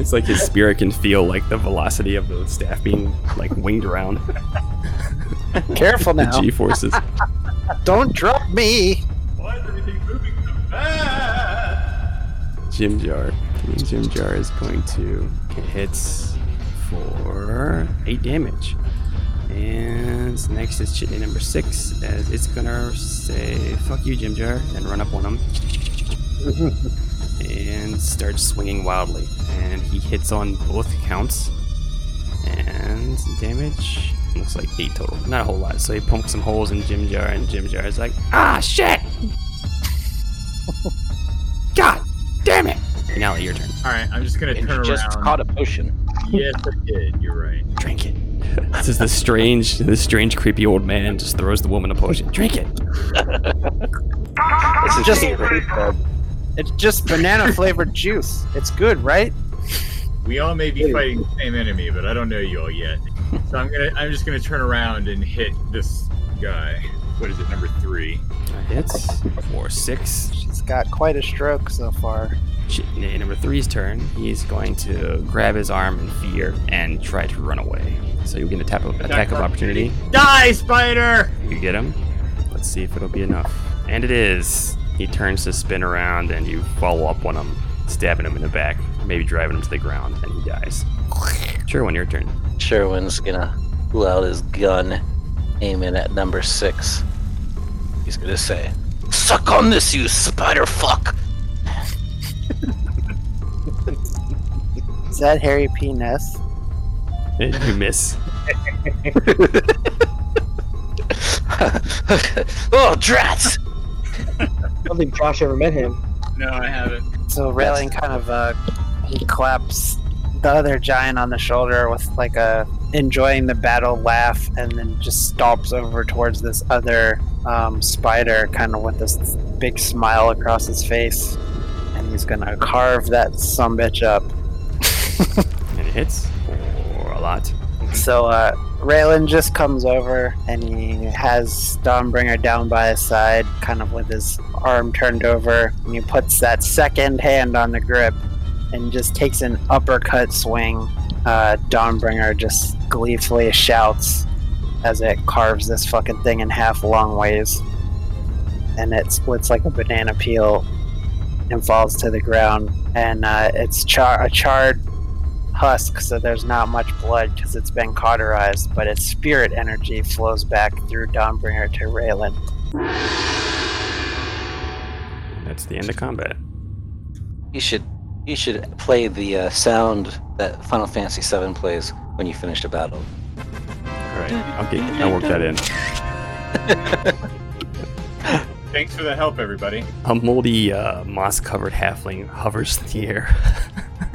It's like his spirit can feel like the velocity of the staff being like winged around. Careful now. the now. G forces. Don't drop me! Why is everything moving so fast? Jim Jar. Jim Jar is going to hit for eight damage. And next is Chitney number six, as it's gonna say "fuck you, Jim Jar" and run up on him, and starts swinging wildly. And he hits on both counts, and damage looks like eight total, not a whole lot. So he pokes some holes in Jim Jar, and Jim Jar is like, "Ah, shit! God damn it!" Now your turn. All right, I'm just gonna And turn you just around. caught a potion. Yes, I did. You're right. Drink it. This is the strange, this strange, creepy old man just throws the woman a potion. Drink it. This is Just- just It's just banana flavored juice. It's good, right? We all may be fighting the same enemy, but I don't know you all yet. So I'm gonna, I'm just gonna turn around and hit this guy. What is it, number three? That hits for six. She's got quite a stroke so far. Shit, nay, number three's turn. He's going to grab his arm in fear and try to run away. So you get a tap of, attack of opportunity. Die, spider! You get him. Let's see if it'll be enough. And it is. He turns to spin around and you follow up on him, stabbing him in the back, maybe driving him to the ground, and he dies. Sure, when your turn. Sherwin's gonna pull out his gun, aiming at number six. He's gonna say, "Suck on this, you spider fuck!" Is that Harry P. Ness? You miss. oh, drats! I don't think Josh ever met him. No, I haven't. So Raylan kind of uh, he claps the other giant on the shoulder with like a enjoying the battle laugh, and then just stomps over towards this other um, spider, kind of with this big smile across his face, and he's gonna carve that sumbitch up. And it hits for a lot. So uh, Raylan just comes over and he has Dawnbringer down by his side, kind of with his arm turned over, and he puts that second hand on the grip and just takes an uppercut swing. Uh, Dawnbringer just gleefully shouts as it carves this fucking thing in half long ways, and it splits like a banana peel and falls to the ground. And uh, it's char- a charred husk, so there's not much blood because it's been cauterized, but its spirit energy flows back through Dawnbringer to Raylan. That's the end of combat. You should, you should play the uh, sound that Final Fantasy VII plays when you finish a battle. All right, I'll get. I'll work that in. Thanks for the help, everybody. A moldy, uh, moss-covered halfling hovers in the air,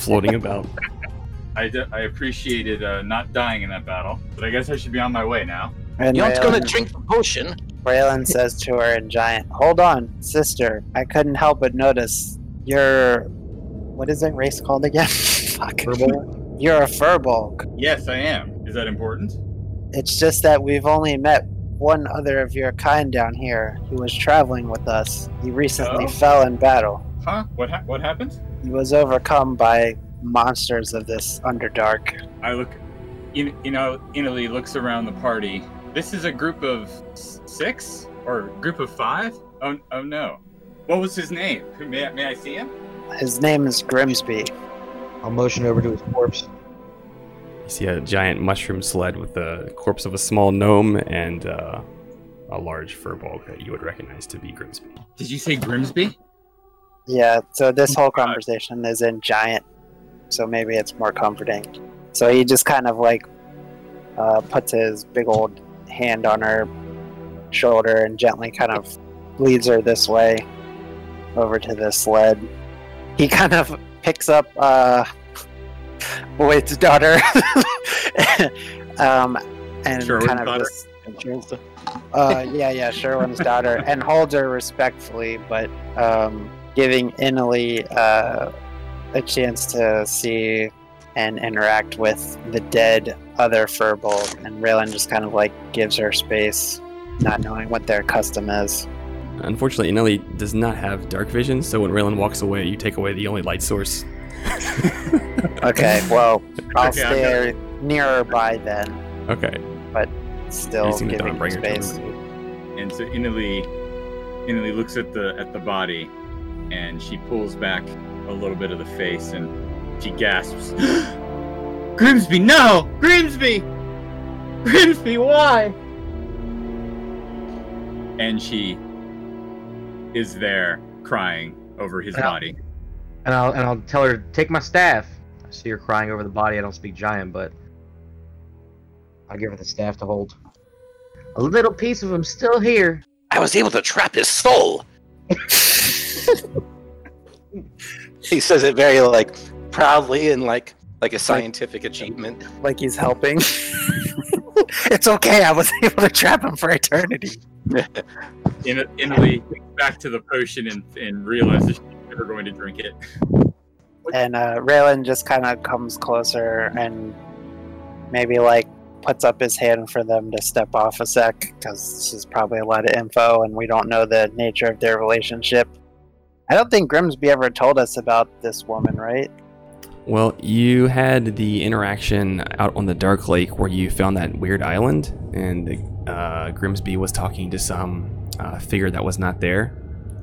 floating about. I, d- I appreciated uh, not dying in that battle, but I guess I should be on my way now. And You're not gonna drink the potion. Raylan says to her in giant, Hold on, sister. I couldn't help but notice you're. What is that race called again? Fuck. Furball? You're a furbolg. Yes, I am. Is that important? It's just that we've only met one other of your kind down here who was traveling with us. He recently Oh? fell in battle. Huh? What ha- what happened? He was overcome by monsters of this Underdark. I look, you, you know, Italy looks around the party. This is a group of six or group of five? Oh, oh no. What was his name? May I, may I see him? His name is Grimsby. I'll motion over to his corpse. You see a giant mushroom sled with the corpse of a small gnome and uh, a large furbolg that you would recognize to be Grimsby. Did you say Grimsby? Yeah, so this whole conversation is in giant, so maybe it's more comforting. So he just kind of like uh, puts his big old hand on her shoulder and gently kind of leads her this way over to the sled. He kind of picks up uh, Boyd's daughter um, and Sherwin's kind of daughter? just. Uh, yeah, yeah, Sherwin's daughter, and holds her respectfully, but um, giving Inali uh, a chance to see and interact with the dead other Furbolg, and Raylan just kind of like gives her space, not knowing what their custom is. Unfortunately, Inali does not have dark vision, so when Raylan walks away, you take away the only light source. Okay, well, I'll Okay, I stay nearer by then, Okay. But still Using giving her space. And so Inali, Inali looks at the at the body, and she pulls back a little bit of the face, and she gasps, "Grimsby, no! Grimsby! Grimsby, why?" And she is there crying over his Yeah. body. And I'll and I'll tell her take my staff. I see her crying over the body. I don't speak giant, but I'll give her the staff to hold. A little piece of him still here. I was able to trap his soul. he says it very like proudly and like like a scientific achievement. Like he's helping. it's okay, I was able to trap him for eternity. In Inali thinks back to the potion and, and realizes she's never going to drink it. And uh, Raylan just kind of comes closer and maybe like puts up his hand for them to step off a sec because this is probably a lot of info and we don't know the nature of their relationship. I don't think Grimsby ever told us about this woman, right? Well, you had the interaction out on the Dark Lake where you found that weird island, and uh, Grimsby was talking to some uh, figure that was not there.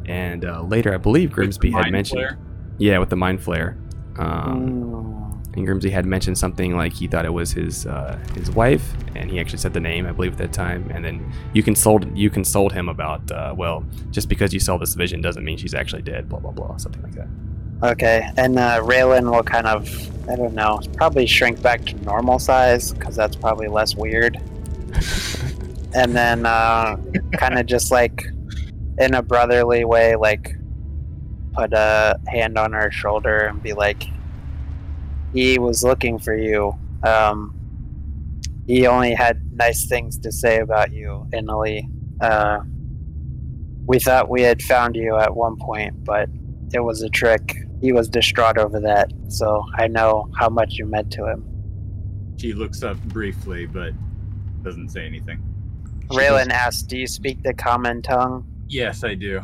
And uh, later, I believe Grimsby had mentioned, flare. yeah, with the mind flayer. Um, Mm. And Grimsby had mentioned something like he thought it was his uh, his wife, and he actually said the name, I believe, at that time. And then you consoled you consoled him about, uh, well, just because you saw this vision doesn't mean she's actually dead, blah blah blah, something like that. Okay, and uh, Raylan will kind of, I don't know, probably shrink back to normal size because that's probably less weird. and then uh, kind of just like in a brotherly way, like put a hand on her shoulder and be like, he was looking for you. Um, he only had nice things to say about you, Inali. Uh, we thought we had found you at one point, but it was a trick. He was distraught over that, so I know how much you meant to him. She looks up briefly, but doesn't say anything. Raylan asked, "Do you speak the common tongue?" Yes, I do.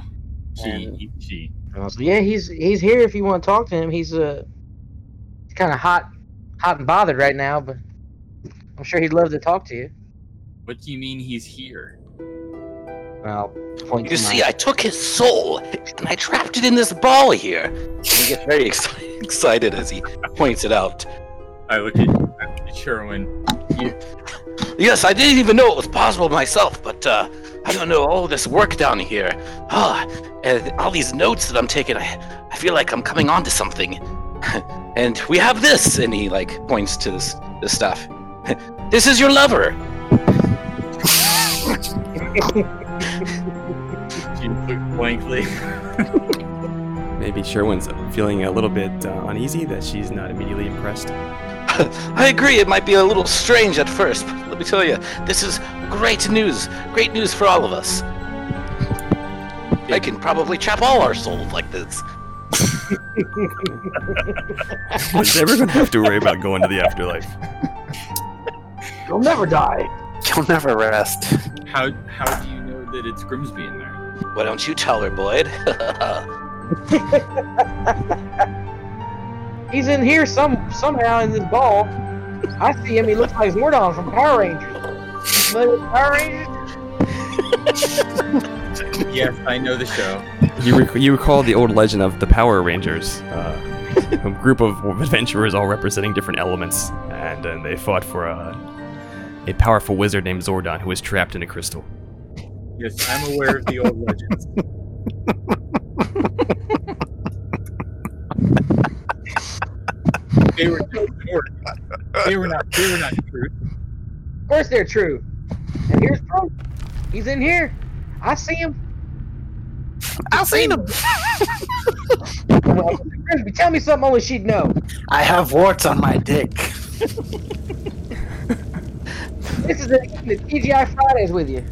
She, And- she. And I was like, yeah, he's he's here if you want to talk to him. He's uh, he's kind of hot, hot and bothered right now, but I'm sure he'd love to talk to you. What do you mean he's here? Well, point You see, my- I took his soul and I trapped it in this ball here. And he gets very ex- excited as he points it out. I look at, I look at Sherwin. Yes, I didn't even know it was possible myself, but uh, I don't know all this work down here. Ah, and all these notes that I'm taking, I, I feel like I'm coming on to something. and we have this, and he like points to this, this stuff. this is your lover. She looks blankly. Maybe Sherwin's feeling a little bit uh, uneasy that she's not immediately impressed. I agree, it might be a little strange at first, but let me tell you, this is great news. Great news for all of us. I can probably trap all our souls like this. He's never gonna have to worry about going to the afterlife. You'll never die. You'll never rest. How how do you know that it's Grimsby in there? Why don't you tell her, Boyd? He's in here some somehow in this ball. I see him. He looks like Zordon from Power Rangers. You familiar with Power Rangers? Yes, I know the show. You, rec- you recall the old legend of the Power Rangers, uh, a group of adventurers all representing different elements, and uh, they fought for a, a powerful wizard named Zordon who was trapped in a crystal. Yes, I'm aware of the old legends. they were they were not they were not true. Of course they're true. And here's proof. He's in here. I see him. I seen him. Well, Grimsby, tell me something only she'd know. I have warts on my dick. This is the, the TGI Fridays with you.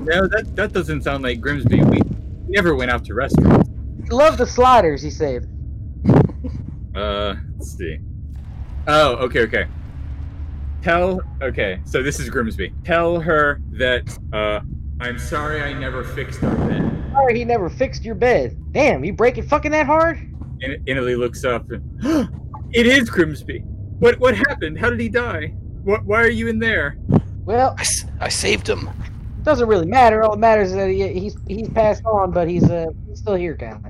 No, that that doesn't sound like Grimsby. We never went out to restaurants. Love the sliders, he said. Uh, let's see. Oh, okay, okay. Tell okay, so this is Grimsby. Tell her that uh I'm sorry I never fixed our bed. Sorry he never fixed your bed. Damn, you break it fucking that hard? And Italy looks up and it is Grimsby. What what happened? How did he die? What why are you in there? Well, I saved him. doesn't really matter. All that matters is that he, he's he's passed on, but he's uh he's still here, kind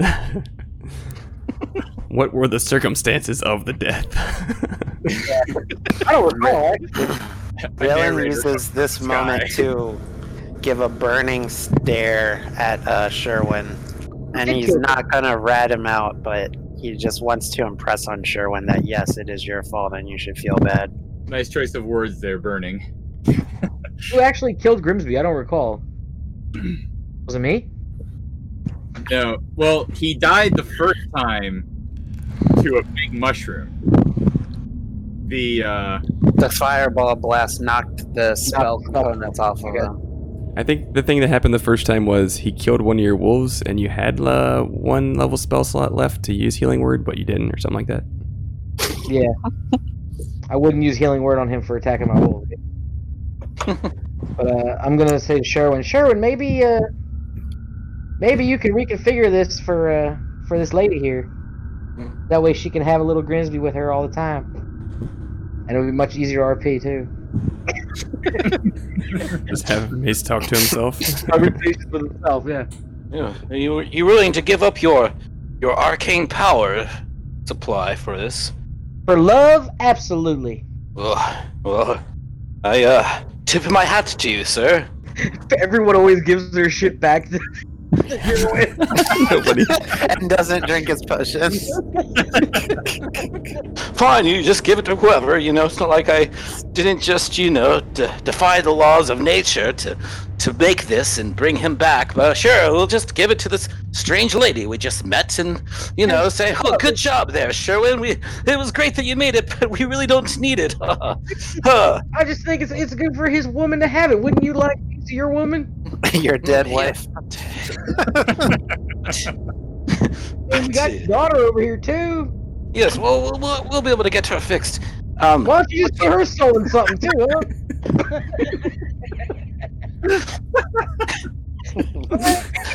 of. What were the circumstances of the death? I don't recall. actually. Raylan narrator uses this the moment to give a burning stare at uh, Sherwin, and he's not gonna rat him out, but he just wants to impress on Sherwin that yes, it is your fault and you should feel bad. Nice choice of words there, burning. Who actually killed Grimsby? I don't recall. Was it me? No. Well, he died the first time to a big mushroom. The uh The fireball blast knocked the spell the components off of Okay. him. I think the thing that happened the first time was he killed one of your wolves, and you had uh, one level spell slot left to use Healing Word, but you didn't, or something like that. Yeah. I wouldn't use healing word on him for attacking my wolf. but uh, I'm gonna say to Sherwin, Sherwin, maybe uh, maybe you can reconfigure this for uh, for this lady here. That way she can have a little Grimsby with her all the time, and it'll be much easier RP too. Just have Mace talk to himself. Conversations with himself, yeah. Yeah. Are you you willing to give up your your arcane power supply for this? For love, absolutely. Well, well, I uh tip my hat to you, sir. Everyone always gives their shit back. To Nobody. and doesn't drink his potions. Fine, you just give it to whoever. You know, it's not like I didn't just, you know, d- defy the laws of nature to to make this and bring him back. But sure, we'll just give it to this strange lady we just met, and you know, say, "Oh, good job there, Sherwin. We it was great that you made it, but we really don't need it." I just think it's it's good for his woman to have it. Wouldn't you like it to your woman? Your dead wife. We got your daughter over here too. yes, well, we'll, we'll we'll be able to get her fixed. Um, Why don't you just get her stolen something too, huh?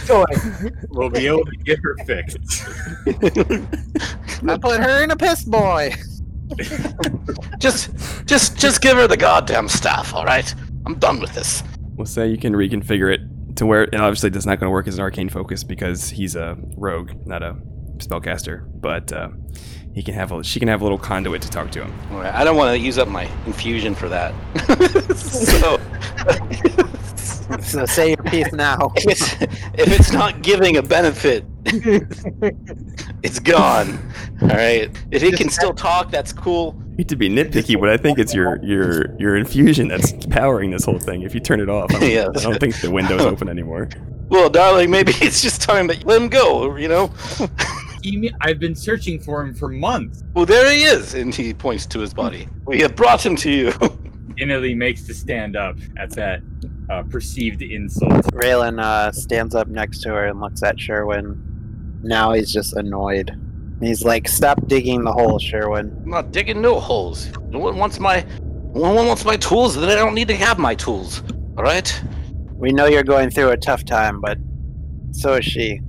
Toy. we'll be able to get her fixed. I put her in a piss boy. just just just give her the goddamn staff, all right? I'm done with this. We'll say you can reconfigure it to where it obviously it's not going to work as an arcane focus because he's a rogue, not a spellcaster. But uh, he can have a she can have a little conduit to talk to him. All right, I don't want to use up my infusion for that. so So say your piece now. if it's if it's not giving a benefit, it's gone. All right. If he can still talk, that's cool. I hate to be nitpicky, but I think it's your your your infusion that's powering this whole thing. If you turn it off, I don't, Yeah. I don't think the window's open anymore. Well, darling, maybe it's just time that you let him go. You know. I've been searching for him for months. Well, there he is, and he points to his body. We have brought him to you. Inali makes to stand up at that uh, perceived insult. Raylan uh, stands up next to her and looks at Sherwin. Now he's just annoyed. He's like, "Stop digging the hole, Sherwin." I'm not digging no holes. No one wants my no one wants my tools, then I don't need to have my tools. All right. We know you're going through a tough time, but so is she.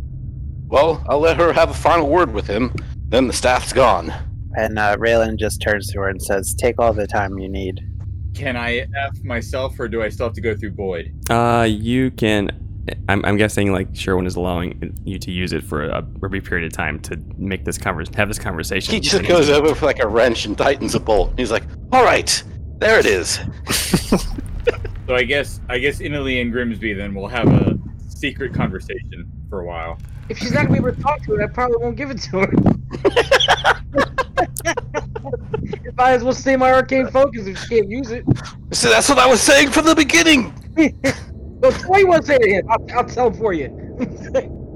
Well, I'll let her have a final word with him. Then the staff's gone. And uh, Raylan just turns to her and says, "Take all the time you need." Can I F myself or do I still have to go through Boyd? Uh, you can. I'm, I'm guessing like Sherwin is allowing you to use it for a, a brief period of time to make this convers have this conversation. He just goes over with like a wrench and tightens a bolt. He's like, "All right, there it is." So I guess I guess Inali and Grimsby then will have a secret conversation for a while. If she's not gonna be able to talk to it, I probably won't give it to her. if I as well stay my arcane focus if she can't use it. So that's what I was saying from the beginning. Well, Troy won't say it. I'll, I'll tell him for you.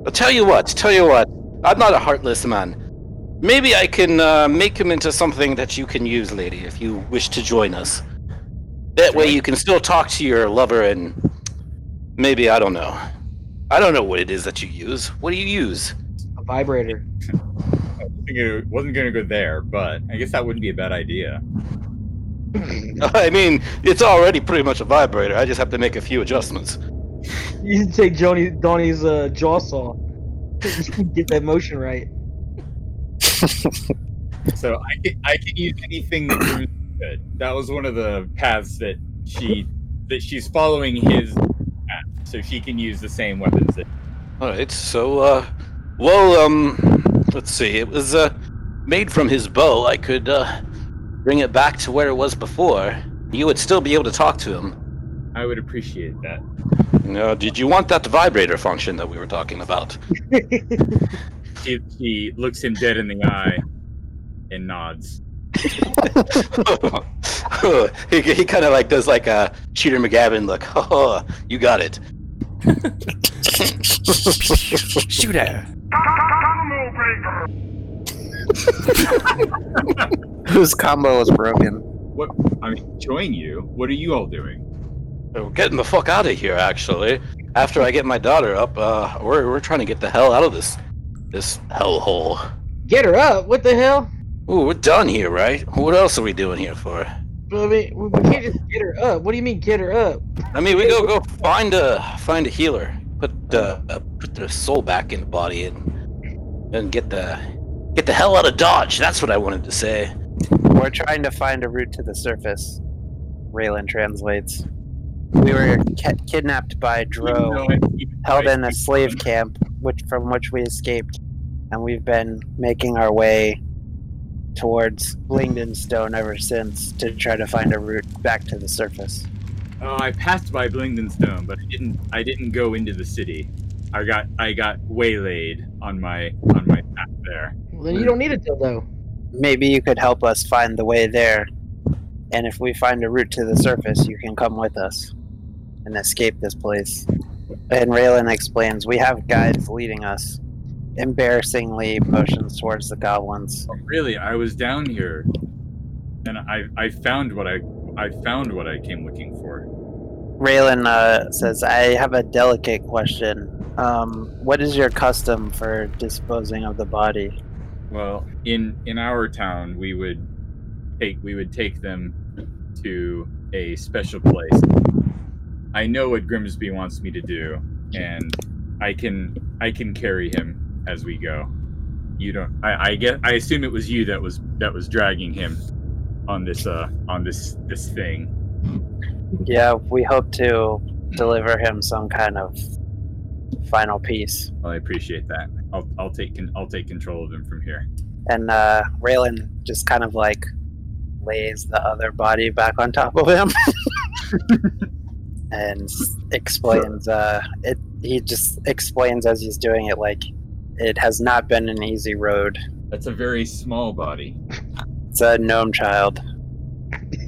I'll tell you what. Tell you what. I'm not a heartless man. Maybe I can uh, make him into something that you can use, lady, if you wish to join us. That way, you can still talk to your lover and maybe I don't know. I don't know what it is that you use. What do you use? A vibrator. I wasn't gonna, wasn't gonna go there, but I guess that wouldn't be a bad idea. I mean, it's already pretty much a vibrator. I just have to make a few adjustments. You can take Johnny Donnie's uh, jaw saw. Get that motion right. So I can, I can use anything that Grimsby could. That was one of the paths that she that she's following his path, so she can use the same weapons that All right. So, uh, well, um, let's see. It was uh made from his bow. I could uh bring it back to where it was before. You would still be able to talk to him. I would appreciate that. No, did you want that vibrator function that we were talking about? She, she looks him dead in the eye and nods. he he kind of like does like a Cheater McGavin look. Oh, you got it. Shoot at her. Whose combo is broken? What? I'm enjoying you. What are you all doing? We're getting the fuck out of here. Actually, after I get my daughter up, uh, we're we're trying to get the hell out of this this hellhole. Get her up. What the hell? Ooh, we're done here, right? What else are we doing here for? I mean, we can't just get her up. What do you mean, get her up? I mean, we go go find a find a healer, put the uh, put the soul back in the body, and and get the get the hell out of Dodge. That's what I wanted to say. We're trying to find a route to the surface. Raylan translates. We were ki- kidnapped by Even Dro, though I- even though held in a slave camp, which from which we escaped, and we've been making our way towards Blingdenstone ever since to try to find a route back to the surface. Oh, I passed by Blingdenstone, but I didn't. I didn't go into the city. I got. I got waylaid on my on my path there. Well, then you don't need a dildo. Maybe you could help us find the way there, and if we find a route to the surface, you can come with us and escape this place. And Raylan explains, we have guides leading us. Embarrassingly motions towards the goblins. Oh, really, I was down here, and I I found what I I found what I came looking for. Raylan uh, says, I have a delicate question. Um, what is your custom for disposing of the body? Well, in in our town, we would take we would take them to a special place. I know what Grimsby wants me to do, and I can I can carry him as we go. You don't. I I get. I assume it was you that was that was dragging him on this uh on this this thing. Yeah, we hope to deliver him some kind of final piece. Well, I appreciate that. I'll I'll take con- I'll take control of him from here. And uh, Raylan just kind of like lays the other body back on top of him and explains. Uh, it. He just explains as he's doing it, like it has not been an easy road. That's a very small body. It's a gnome child.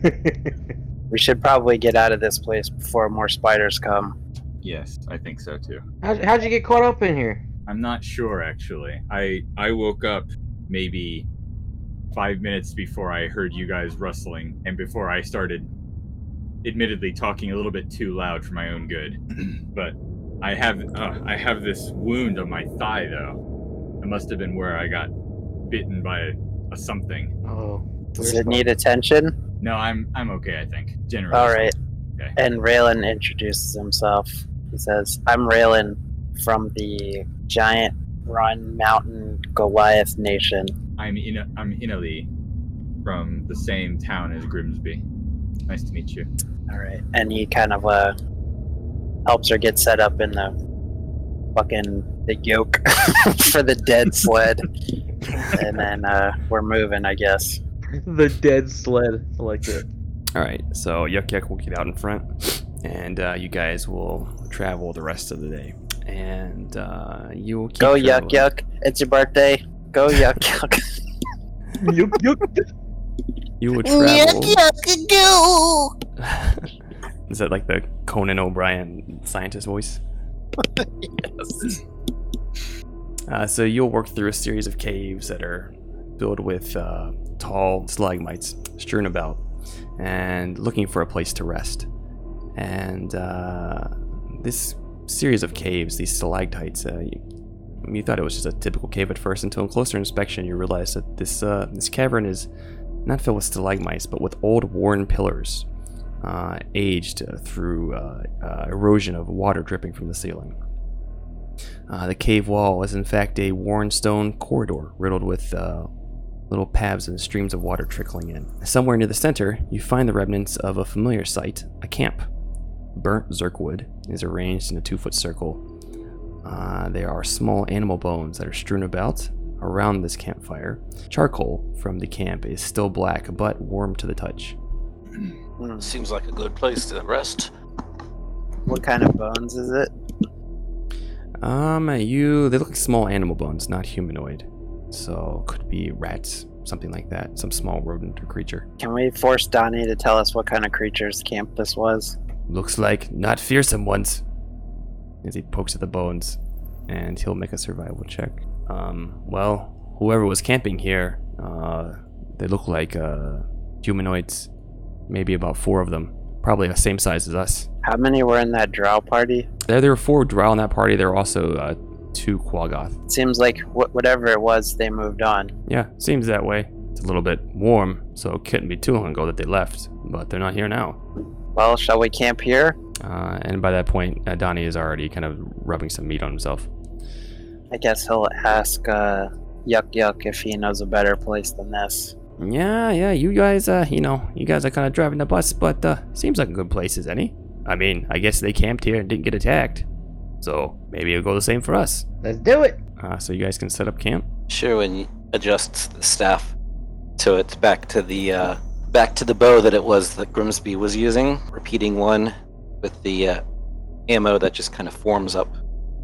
We should probably get out of this place before more spiders come. Yes, I think so too. How'd, how'd you get caught up in here? I'm not sure actually. I I woke up maybe five minutes before I heard you guys rustling and before I started admittedly talking a little bit too loud for my own good. but I have uh, I have this wound on my thigh though. It must have been where I got bitten by a, a something. Oh, Does it need attention? No, I'm I'm okay. I think generally. All right. Okay. And Raylan introduces himself. He says, I'm Raylan from the giant run mountain Goliath nation. I'm in I'm Inali from the same town as Grimsby. Nice to meet you. All right, and he kind of uh helps her get set up in the fucking the yoke for the dead sled, and then uh we're moving, I guess. the dead sled. I like that. All right, so Yuck Yuck will get out in front, and uh, you guys will travel the rest of the day. And uh, you will keep Go yuck traveling. yuck! It's your birthday. Go yuck yuck. Yuck, yuck. You will travel. Is that like the Conan O'Brien scientist voice? yes. Uh, so you'll work through a series of caves that are filled with uh, tall stalagmites strewn about and looking for a place to rest. And uh, this series of caves, these stalactites, uh, you, you thought it was just a typical cave at first until in closer inspection you realize that this uh, this cavern is not filled with stalagmites but with old worn pillars uh, aged through uh, uh, erosion of water dripping from the ceiling. Uh, the cave wall is in fact a worn stone corridor riddled with little paths and streams of water trickling in. Somewhere near the center, you find the remnants of a familiar sight a camp. Burnt zurkhwood is arranged in a two foot circle. Uh, there are small animal bones that are strewn about around this campfire. Charcoal from the camp is still black but warm to the touch. Hmm. Seems like a good place to rest. What kind of bones is it? Um, you they look like small animal bones, not humanoid. So could be rats, something like that, some small rodent or creature. Can we force Donnie to tell us what kind of creatures camp this was? Looks like not fearsome ones. As he pokes at the bones, and he'll make a survival check. Um, well, whoever was camping here, uh, they look like uh, humanoids. Maybe about four of them, probably the same size as us. How many were in that drow party? There, there were four drow in that party. There were also uh, two quaggoth. Seems like wh- whatever it was, they moved on. Yeah, seems that way. It's a little bit warm, so it couldn't be too long ago that they left. But they're not here now. Well, shall we camp here? Uh, and by that point, uh, Donnie is already kind of rubbing some meat on himself. I guess he'll ask uh, Yuck Yuck if he knows a better place than this. Yeah, yeah, you guys, uh, you know, you guys are kind of driving the bus, but uh, seems like a good place, is any? I mean, I guess they camped here and didn't get attacked, so maybe it'll go the same for us. Let's do it. Uh, so you guys can set up camp. Sure, Sherwin adjusts the staff to it back to the uh, back to the bow that it was that Grimsby was using, repeating one with the uh, ammo that just kind of forms up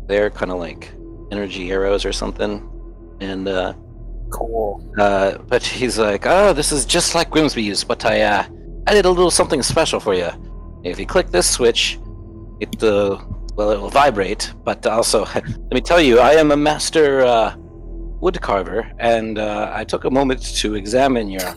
there, kind of like energy arrows or something. And uh, Cool. uh, but he's like, "Oh, this is just like Grimsby used, but I uh, I did a little something special for you. If you click this switch, it uh, well, it will vibrate. But also, let me tell you, I am a master uh, wood carver, and uh, I took a moment to examine your.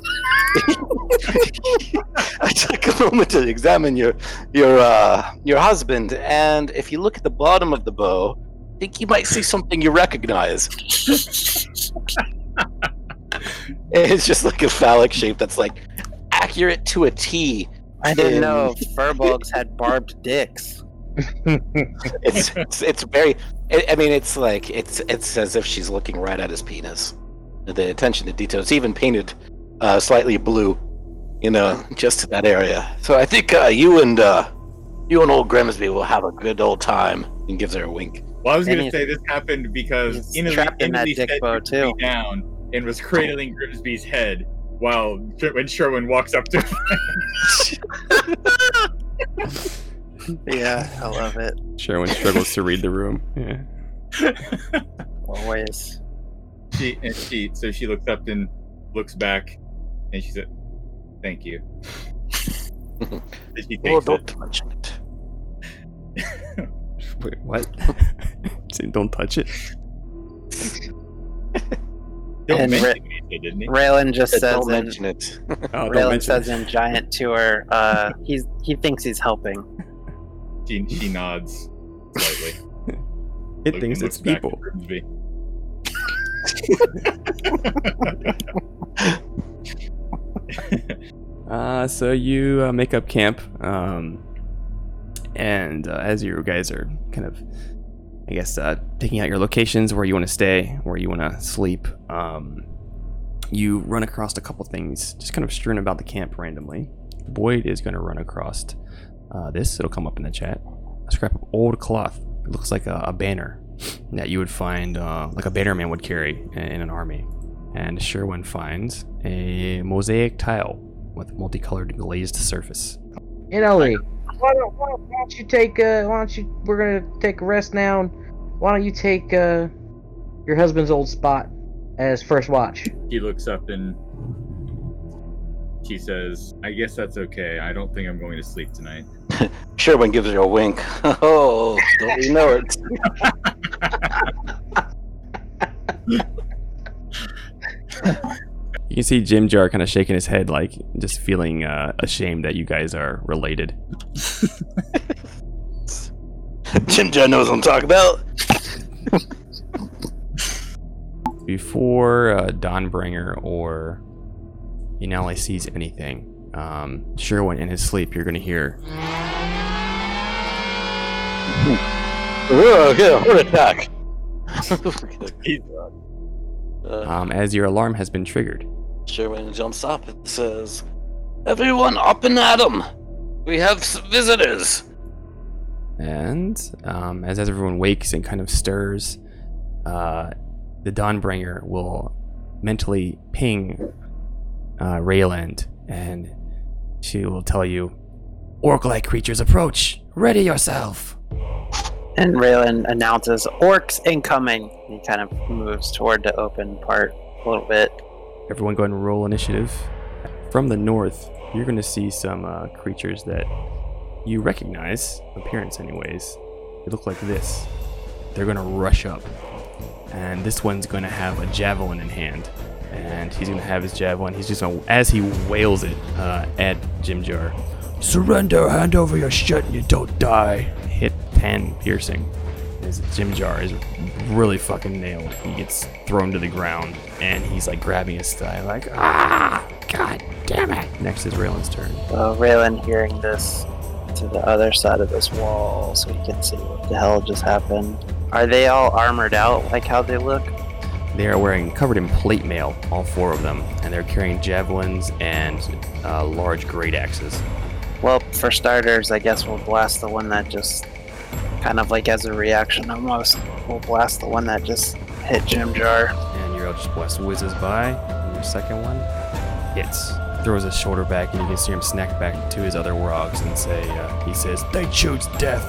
I took a moment to examine your your uh, your husband, and if you look at the bottom of the bow, I think you might see something you recognize. it's just like a phallic shape that's like accurate to a T. I didn't know furbolgs had barbed dicks. It's it's, it's very. I I mean, it's like it's it's as if she's looking right at his penis. The attention to detail. It's even painted uh, slightly blue, you know, just to that area. So I think uh, you and uh, you and old Grimsby will have a good old time. And gives her a wink. Well, I was going to say this happened because he's Inali, trapped in that Inali dick set bow, too. down and was cradling Grimsby's head while when Sherwin walks up to him. Yeah, I love it. Sherwin struggles to read the room. Yeah. Always. she and she so she looks up and looks back and she said, "Thank you." And she takes don't it. mention it. Wait, what? Say, Don't touch it. Don't And mention Ra- it, didn't he? Raylan just says don't in, mention it. Oh, don't Raylan mention says it. in giant to her, uh, he's he thinks he's helping. She, she nods slightly. It Look- thinks it's people. Grimsby. Uh, so you uh, make up camp, um, and uh, as you guys are kind of, I guess, uh, picking out your locations where you want to stay, where you want to sleep, um, you run across a couple things just kind of strewn about the camp randomly. Boyd is going to run across uh, this. It'll come up in the chat. A scrap of old cloth. It looks like a, a banner that you would find, uh, like a banner man would carry in, in an army. And Sherwin finds a mosaic tile with multicolored glazed surface. Know, Lee, why don't, why don't, why don't you take uh why don't you we're gonna take a rest now and why don't you take uh your husband's old spot as first watch? He looks up and she says, I guess that's okay. I don't think I'm going to sleep tonight. Sherwin gives her a wink. Oh, don't you know it? You can see Jim Jar kind of shaking his head, like just feeling uh, ashamed that you guys are related. Jim Jar knows what I'm talking about. Before uh, Dawnbringer or Inali sees anything, um, Sherwin in his sleep, you're going to hear Ugh, yeah, heart attack. um, as your alarm has been triggered. Sherwin jumps up and says, Everyone up and at 'em! We have s- visitors! And um, as, as everyone wakes and kind of stirs, uh, the Dawnbringer will mentally ping uh, Raylan, and she will tell you, "Orc-like creatures approach. Ready yourself." And Raylan announces orcs incoming. He kind of moves toward the open part a little bit. Everyone, go ahead and roll initiative. From the north, you're going to see some uh, creatures that you recognize, appearance, anyways. They look like this. They're going to rush up, and this one's going to have a javelin in hand, and he's going to have his javelin. He's just going to, as he wails it uh, at Jim Jar, surrender, hand over your shit, and you don't die. Hit 10 piercing. His Jim Jar is really fucking nailed. He gets thrown to the ground, and he's like grabbing his thigh, like, ah, god damn it. Next is Raylan's turn. So Raylan hearing this to the other side of this wall so he can see what the hell just happened. Are they all armored out like how they look? They are wearing covered in plate mail, all four of them, and they're carrying javelins and uh, large great axes. Well, for starters, I guess we'll blast the one that just kind of like as a reaction almost. We'll blast the one that just hit Jim Jar. And your Eldritch Blast whizzes by, and your second one hits. Throws his shoulder back, and you can see him snack back to his other wargs and say, uh, he says, They choose death.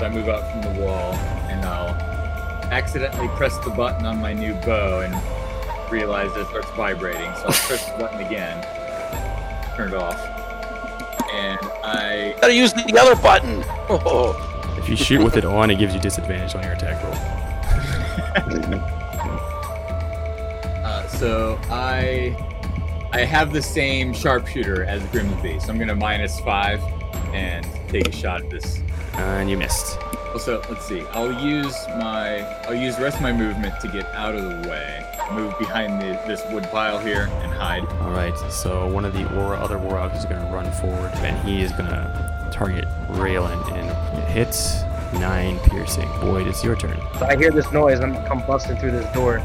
So I move out from the wall and I'll accidentally press the button on my new bow and realize it starts vibrating. So I'll press the button again, turn it off, and I Gotta use the other button! Oh, If you shoot with it on, it gives you disadvantage on your attack roll. uh, so I I have the same sharpshooter as Grimsby, so I'm gonna minus five and take a shot at this. And you missed. Also, let's see. I'll use my I'll use the rest of my movement to get out of the way. Move behind the, this wood pile here and hide. All right, so one of the other warlocks is going to run forward, and he is going to target Raylan, and it hits nine piercing. Boyd, it's your turn. So I hear this noise. I'm gonna come busting through this door.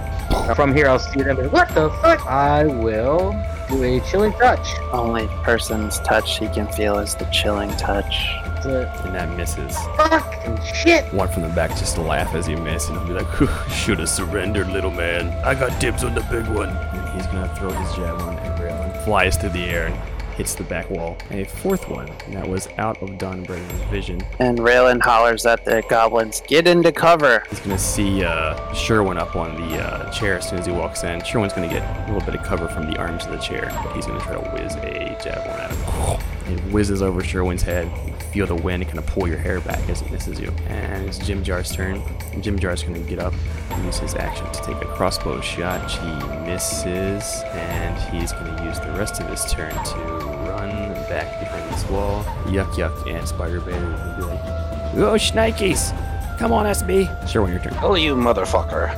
From here, I'll see them. and, What the fuck? I will do a chilling touch. Only person's touch he can feel is the chilling touch. It's And that misses. fucking shit. One from the back just to laugh as he miss, and he'll be like, "Should have surrendered, little man. I got dibs on the big one." And he's gonna throw his javelin at Raylan, flies through the air, and hits the back wall. And a fourth one that was out of Dawnbringer's vision. And Raylan hollers at the goblins, get into cover. He's gonna see uh, Sherwin up on the uh, chair as soon as he walks in. Sherwin's gonna get a little bit of cover from the arms of the chair, but he's gonna try to whiz a javelin at him. It whizzes over Sherwin's head. You feel the wind kind of pull your hair back as it misses you. And it's Jim Jar's turn. And Jim Jar's gonna get up and use his action to take a crossbow shot. He misses, and he's gonna use the rest of his turn to run back behind this wall. Yuck yuck and Spider Bait will be like, "Oh, shnikes! Come on, SB." Sure, Sherwin, your turn. oh, you motherfucker.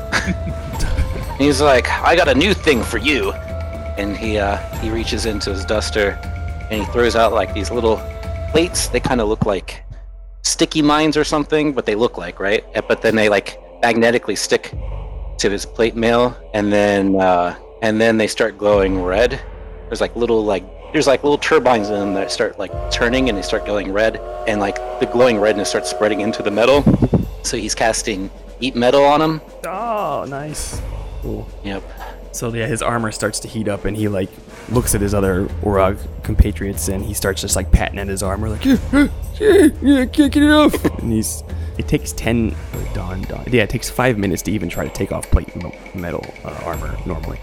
He's like, I got a new thing for you. And he uh, he reaches into his duster and he throws out like these little plates. They kind of look like sticky mines or something, but they look like, right? Uh, But then they like magnetically stick to his plate mail and then uh, and then they start glowing red. There's like little like there's like little turbines in them that start like turning and they start going red, and like the glowing redness starts spreading into the metal. So he's casting heat metal on him. Oh, nice. Cool. Yep. So yeah, his armor starts to heat up, and he like looks at his other Orog compatriots, and he starts just like patting at his armor, like yeah, yeah, yeah, can't get it off. and he's it takes ten or Don, dawn. Yeah, it takes five minutes to even try to take off plate metal uh, armor normally,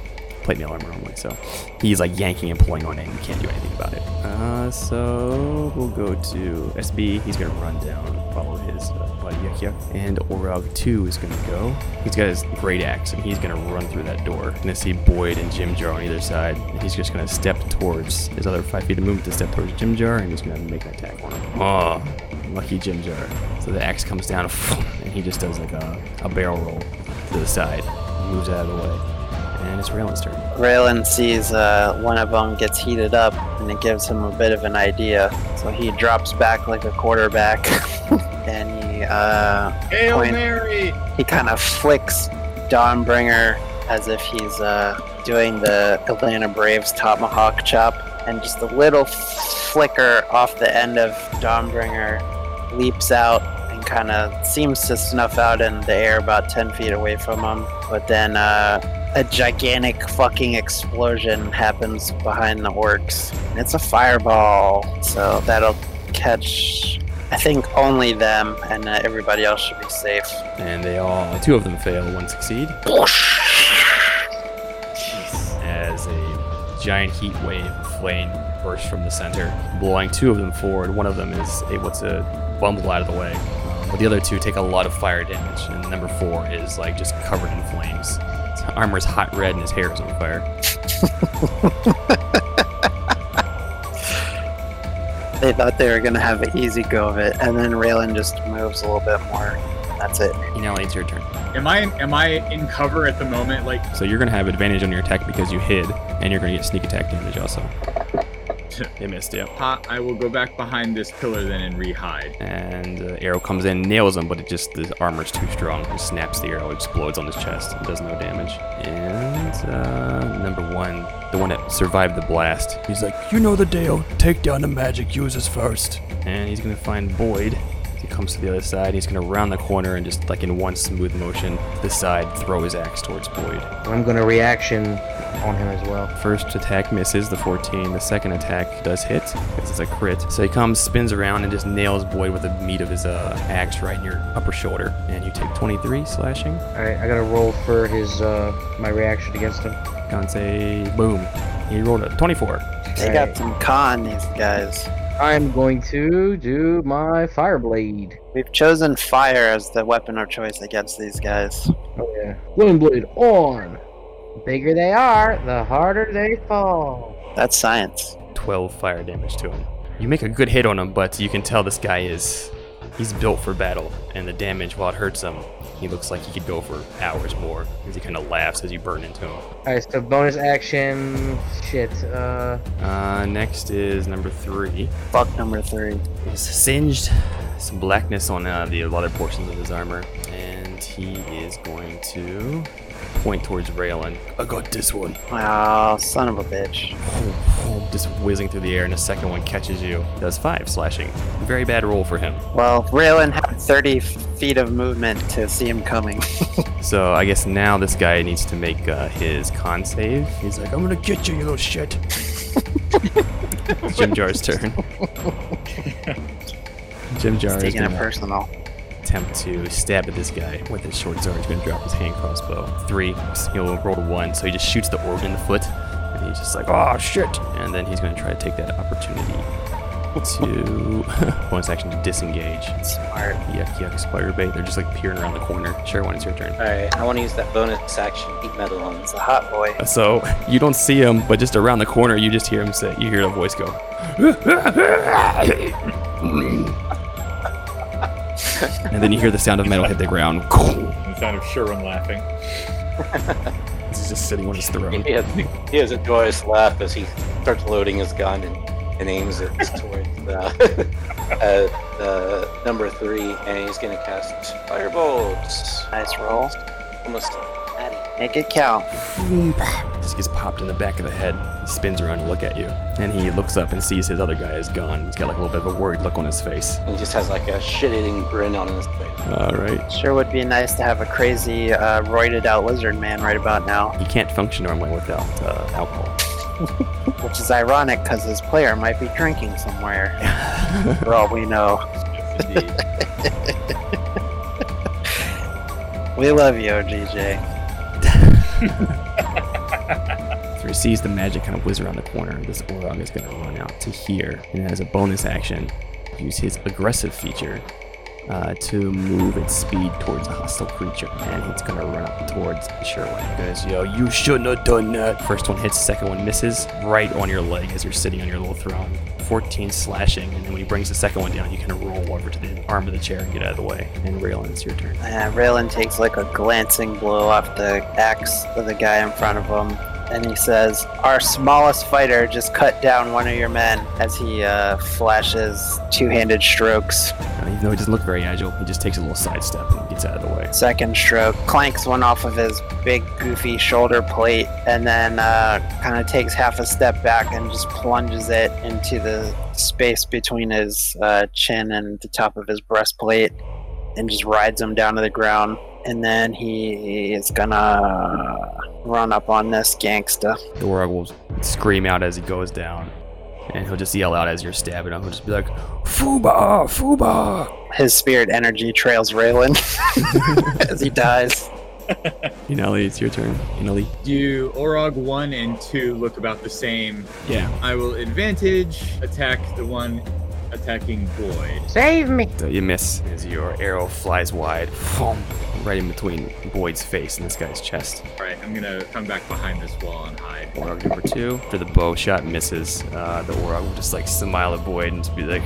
plate mail armor normally. So he's like yanking and pulling on it, and you can't do anything about it. Uh, so we'll go to SB. He's gonna run down, follow his uh, buddy Yuk, and Orog Two is gonna go. He's got his great axe, and he's gonna run through that door. Gonna see Boyd and Jim Jar on either side, and he's just gonna step towards his other five feet of movement to step towards Jim Jar, and he's gonna make an attack on him. Oh, lucky Jim Jar. So the axe comes down, and he just does like a, a barrel roll to the side, moves out of the way, and it's Raylan's turn. Raylan sees uh, one of them gets heated up, and it gives him a bit of an idea. So he drops back like a quarterback, and he uh, Hail Point. Mary! he kind of flicks Dawnbringer as if he's uh, doing the Atlanta Braves tomahawk chop, and just a little flicker off the end of Dawnbringer leaps out and kind of seems to snuff out in the air about 10 feet away from him. But then uh, a gigantic fucking explosion happens behind the orcs. It's a fireball, so that'll catch. I think only them, and uh, everybody else should be safe. And they all, two of them fail, one succeed. As a giant heat wave of flame bursts from the center, blowing two of them forward. One of them is able to bumble out of the way, but the other two take a lot of fire damage. And number four is like just covered in flames. His armor is hot red and his hair is on fire. They thought they were gonna have an easy go of it, and then Raylan just moves a little bit more. That's it. You know, it's your turn. Am I am I in cover at the moment? Like So you're gonna have advantage on your attack because you hid, and you're gonna get sneak attack damage also. It missed, yep. ha, I will go back behind this pillar then and re-hide. and uh, arrow comes in, nails him, but it just the armor's too strong. It snaps the arrow, explodes on his chest, and does no damage. And uh, number one, the one that survived the blast, he's like, "You know the deal. Take down the magic users first. And he's gonna find Boyd. He comes to the other side. He's gonna round the corner and just like in one smooth motion to the side, throw his axe towards Boyd. I'm gonna reaction on him as well. First attack misses the 14. The second attack does hit because it's a crit. So he comes, spins around, and just nails Boyd with the meat of his uh, axe right in your upper shoulder. And you take 23 slashing. All right, I gotta roll for his uh my reaction against him. Can't say boom. He rolled a 24. They got some con, these guys. I'm going to do my fire blade. We've chosen fire as the weapon of choice against these guys. Oh yeah, flame blade on. The bigger they are, the harder they fall. That's science. 12 fire damage to him. You make a good hit on him, but you can tell this guy is. He's built for battle, and the damage, while it hurts him, he looks like he could go for hours more as he kind of laughs as you burn into him. All right, so bonus action. Shit. Uh, Uh, next is number three. Fuck number three. He's singed, some blackness on uh, the other portions of his armor, and he is going to point towards Raylan. I got this one. Oh, son of a bitch. Just whizzing through the air, and the second one catches you. Does five slashing. Very bad roll for him. Well, Raylan had 30 feet of movement to see him coming. So I guess now this guy needs to make uh, his con save. He's like, I'm gonna get you, you little shit. It's Jim Jar's turn. Jim Jar is Taking it gonna personal. Attempt to stab at this guy with his short sword. He's gonna drop his hand crossbow. Three. He'll roll a one, so he just shoots the organ in the foot, and he's just like, oh shit! And then he's gonna try to take that opportunity to bonus action to disengage. Smart. Yuck yuck spider bait. They're just like peering around the corner. Sherwin, it's your turn. Alright, I want to use that bonus action heat metal on It's a hot boy. Uh, so you don't see him, but just around the corner, you just hear him say, you hear a voice go. and then you hear the sound of metal hit the ground. The sound of Sherwin laughing. He's just sitting on his throne. He has, he has a joyous laugh as he starts loading his gun and, and aims it towards uh, uh, uh, number three, and he's gonna cast firebolts. Nice roll. Almost. Make it count. just gets popped in the back of the head. He spins around to look at you. And he looks up and sees his other guy is gone. He's got like a little bit of a worried look on his face. He just has like a shit-eating grin on his face. Alright. Sure would be nice to have a crazy, uh, roided out lizard man right about now. He can't function normally without uh, alcohol. Which is ironic because his player might be drinking somewhere. For all we know. Yes. We love you, GJ. So he sees the magic kind of whiz around the corner. This Orog is going to run out to here. And as a bonus action, use his aggressive feature uh, to move its speed towards a hostile creature. And it's going to run up towards Sherwin. He goes, Yo, you shouldn't have done that. First one hits, second one misses right on your leg as you're sitting on your little throne. 14 slashing. And then when he brings the second one down, you kind of roll over to the arm of the chair and get out of the way. And Raylan, it's your turn. Uh, Raylan takes like a glancing blow off the axe of the guy in front of him, and he says, "Our smallest fighter just cut down one of your men." As he uh, flashes two-handed strokes. Uh, even though he doesn't look very agile, he just takes a little sidestep and gets out of the way. Second stroke clanks one off of his big, goofy shoulder plate, and then uh, kind of takes half a step back and just plunges it into the space between his uh, chin and the top of his breastplate, and just rides him down to the ground. And then he is gonna run up on this gangsta. The Orog will scream out as he goes down. And he'll just yell out as you're stabbing him. He'll just be like, Fuba! Fuba! His spirit energy trails Raylan as he dies. Inali, it's your turn. Inali. Do Orog 1 and 2 look about the same? Yeah. I will advantage attack the one attacking Boyd. Save me! So you miss as your arrow flies wide, right in between Boyd's face and this guy's chest. Alright, I'm gonna come back behind this wall and hide. Orog number two. After the bow shot misses, uh, the Orog will just like smile at Boyd and just be like,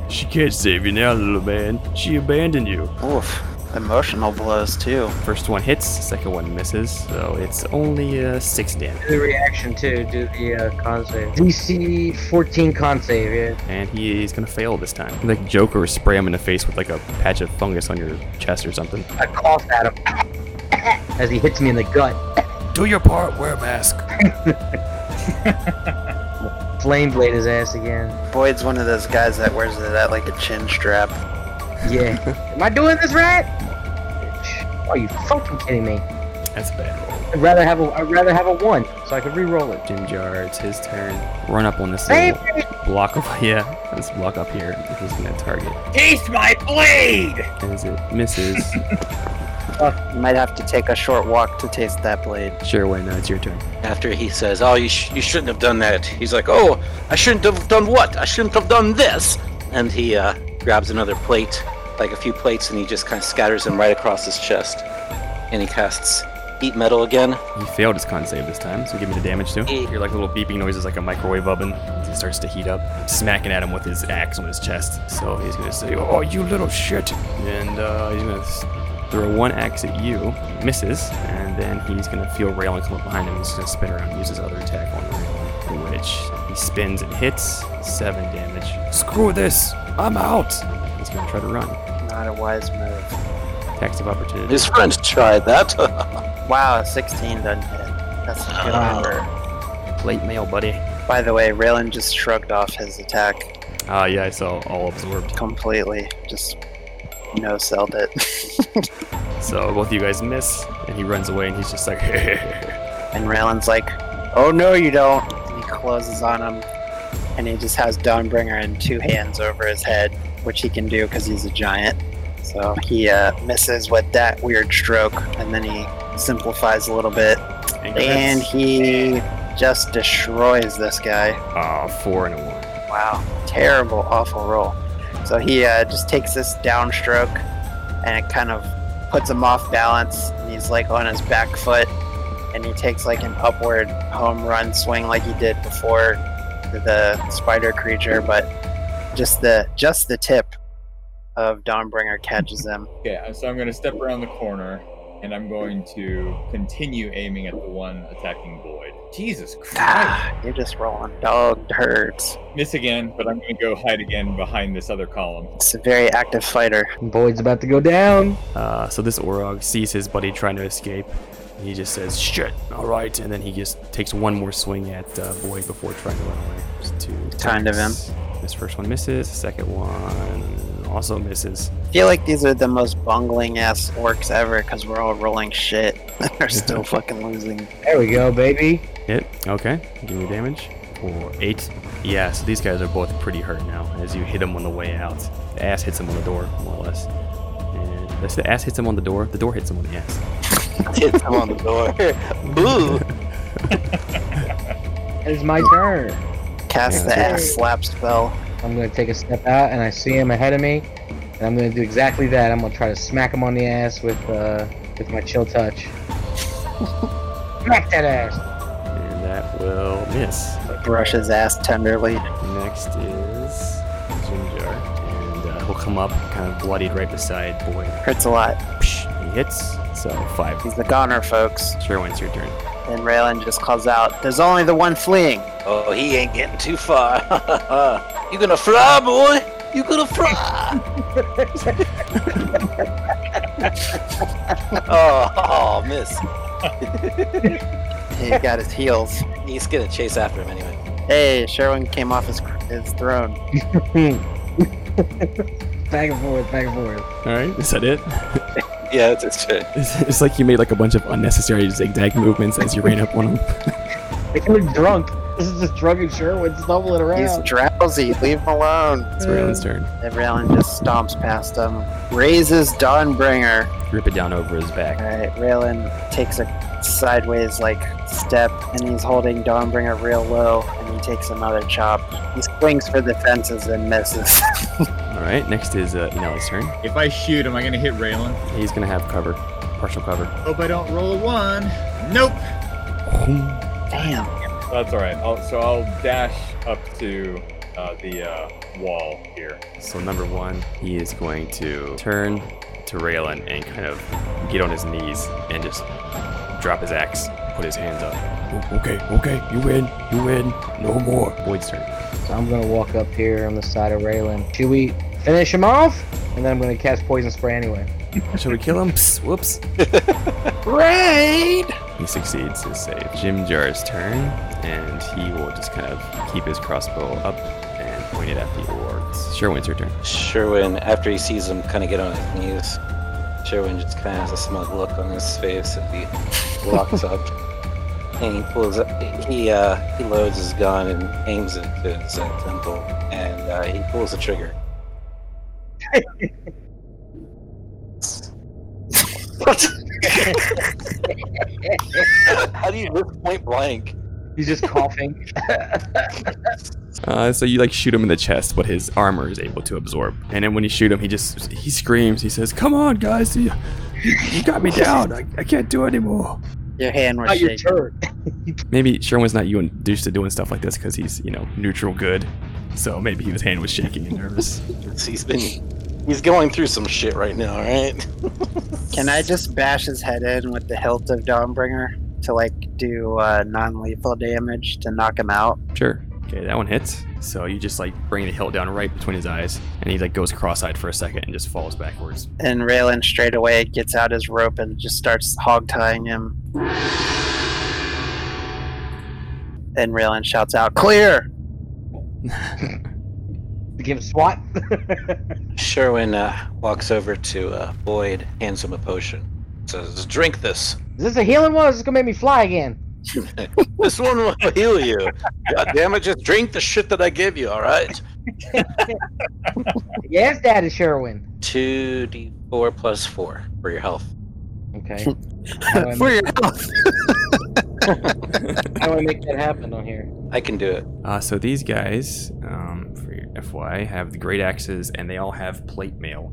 She can't save you now, little man. She abandoned you. Oof. Emotional blows too. First one hits, second one misses, so it's only uh, six damage. Do the reaction too. Do the uh, con save. DC 14 con save. Yeah. And he is gonna fail this time. Like Joker or spray him in the face with like a patch of fungus on your chest or something. I cough at him as he hits me in the gut. Do your part, wear a mask. Flame blade his ass again. Boyd's one of those guys that wears it at like a chin strap. Yeah. Am I doing this right? Bitch. Are you fucking kidding me? That's a bad roll. I'd rather have a I'd rather have a one so I could re-roll it. Jim Jar, it's his turn. Run up on this Save block of yeah, this block up here. He's gonna target. Taste my blade! As it misses, You might have to take a short walk to taste that blade. sure, wait, no, it's your turn. After he says, "Oh, you, sh- you shouldn't have done that," he's like, "Oh, I shouldn't have done what? I shouldn't have done this." And he uh, grabs another plate, like a few plates, and he just kind of scatters them right across his chest. And he casts Heat Metal again. He failed his con save this time, so give me the damage too. Eight. Hear like little beeping noises, like a microwave oven. He starts to heat up, smacking at him with his axe on his chest. So he's gonna say, "Oh, you little shit!" And uh, he's gonna throw one axe at you, misses, and then he's gonna feel Raylan come up behind him. He's gonna spin around and use his other attack on Raylan, which he spins and hits seven damage. Screw this! I'm out. He's gonna try to run. Not a wise move. Attacks of opportunity. His friend tried that. Wow, 16 doesn't hit. That's a good Oh. number. Plate mail, buddy. By the way, Raylan just shrugged off his attack Ah, yeah, I saw all absorbed. completely. Just no selled it. So both of you guys miss, and he runs away, and he's just like, and Raylan's like, oh no, you don't. And he closes on him, and he just has Dawnbringer in two hands over his head, which he can do because he's a giant. So he uh, misses with that weird stroke, and then he simplifies a little bit, and he just destroys this guy. Ah, four and a one. Wow, terrible, awful roll. So he uh, just takes this downstroke, and it kind of puts him off balance. And he's like on his back foot, and he takes like an upward home run swing like he did before the spider creature, but just the just the tip of Dawnbringer catches him. Okay, so I'm gonna step around the corner and I'm going to continue aiming at the one attacking Boyd. Jesus Christ! Ah, you're just rolling dog turds. Miss again, but I'm gonna go hide again behind this other column. It's a very active fighter. Boyd's about to go down. Uh, so this Orog sees his buddy trying to escape, He just says, shit, alright, and then he just takes one more swing at uh, Boyd before trying to run away. Just two Kind of attacks. This first one misses, second one also misses. I feel like these are the most bungling ass orcs ever because we're all rolling shit. They're still fucking losing. There we go, baby. Hit, okay, give me damage. For eight. Yeah, so these guys are both pretty hurt now as you hit them on the way out. The ass hits them on the door, more or less. And that's the ass hits them on the door, the door hits them on the ass. Hits him on the door. Boo! It's my turn. Cast the ass slap spell. I'm gonna take a step out, and I see him ahead of me, and I'm gonna do exactly that. I'm gonna try to smack him on the ass with uh with my chill touch. Smack that ass. And that will miss. Brush his ass tenderly. Next is Jim Jar. And uh, he'll come up kind of bloodied right beside Boyd. Hurts a lot. Psh, he hits. So five. He's the goner, folks. Sherwin, it's your turn. And Raylan just calls out, "There's only the one fleeing." Oh, he ain't getting too far. you gonna fry, boy? You gonna fry? oh, oh, miss. He got his heels. He's gonna chase after him anyway. Hey, Sherwin came off his his throne. back and forth, back and forth. All right, is that it? Yeah, it's, it's good. It's, it's like you made like a bunch of unnecessary zigzag movements as you ran up on him. They could be drunk. This is just drunken Sherwin stumbling around. He's drowsy. Leave him alone. It's Raylan's turn. And Raylan just stomps past him. Raises Dawnbringer. Rip it down over his back. Alright, Raylan takes a sideways like step and he's holding Dawnbringer real low and he takes another chop. He swings for the fences and misses. All right, next is uh, Inali's turn. If I shoot, am I gonna hit Raylan? He's gonna have cover, partial cover. Hope I don't roll a one. Nope. Damn. That's all right. I'll, so I'll dash up to uh, the uh, wall here. So number one, he is going to turn to Raylan and kind of get on his knees and just drop his axe, put his hands up. "O- Okay, okay, you win, you win, no more. Boyd's turn. So I'm gonna walk up here on the side of Raylan. Should we finish him off? And then I'm gonna cast poison spray anyway. Should we kill him? Psst, whoops. Raid! He succeeds his save. Jim Jar's turn, and he will just kind of keep his crossbow up and point it at the orcs. Sherwin's your turn. Sherwin, after he sees him kind of get on his knees, Sherwin just kind of has a smug look on his face as he walks up. And he pulls up, he, uh, he loads his gun and aims it to his temple, and uh, he pulls the trigger. What? How do you miss point blank? He's just coughing. Uh, so you like shoot him in the chest, but his armor is able to absorb. And then when you shoot him, he just he screams. He says, "Come on, guys! You, you, you got me down. I, I can't do it anymore." Your hand was Not your shaking. turn. Maybe Sherwin's not you used to doing stuff like this because he's you know neutral good. So maybe his hand was shaking and nervous. He's been, he's going through some shit right now, right? Can I just bash his head in with the hilt of Dawnbringer to like do uh, non-lethal damage to knock him out? Sure. Okay, that one hits. So you just like bring the hilt down right between his eyes, and he like goes cross-eyed for a second and just falls backwards. And Raylan straight away gets out his rope and just starts hog tying him. And Raylan shouts out, "Clear!" Give SWAT. Sherwin uh, walks over to uh, Boyd, hands him a potion, says, "Drink this. Is this a healing one? Or is this gonna make me fly again? this one will heal you. God damn it, just drink the shit that I give you. All right." Yes, Daddy Sherwin. Two d four plus four for your health. Okay. How do I For your health. how do I make that happen on here? I can do it. Uh, so these guys, um, for your FY, have the great axes, and they all have plate mail.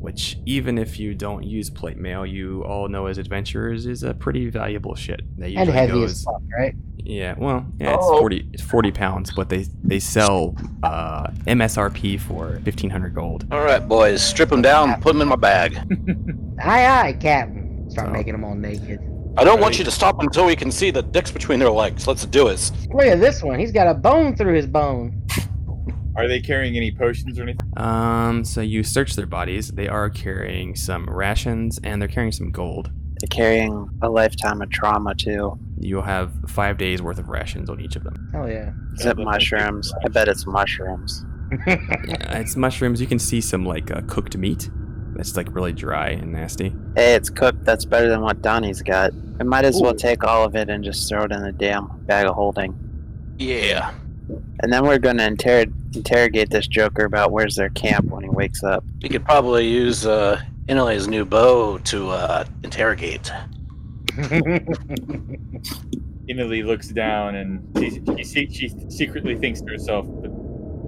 Which, even if you don't use plate mail, you all know as adventurers is a pretty valuable shit. That And usually heavy goes, as fuck, right? Yeah, well, yeah, it's Oh. forty, it's forty pounds, but they they sell uh, MSRP for fifteen hundred gold. All right, boys, strip them down, put them in my bag. Aye, aye, Captain. Start So- making them all naked. I don't want you to stop until we can see the dicks between their legs. Let's do it. Look at this one. He's got a bone through his bone. Are they carrying any potions or anything? Um, so you search their bodies. They are carrying some rations and they're carrying some gold. They're carrying a lifetime of trauma too. You'll have five days worth of rations on each of them. Hell yeah. Is it mushrooms? I bet it's mushrooms. Yeah, it's mushrooms. You can see some like uh, cooked meat. That's like really dry and nasty. Hey, it's cooked. That's better than what Donnie's got. I might as well take all of it and just throw it in the damn bag of holding. Yeah. And then we're gonna inter- interrogate this Joker about where's their camp when he wakes up. We could probably use uh, Inali's new bow to uh, interrogate. Inali looks down and she, she, se- she secretly thinks to herself, but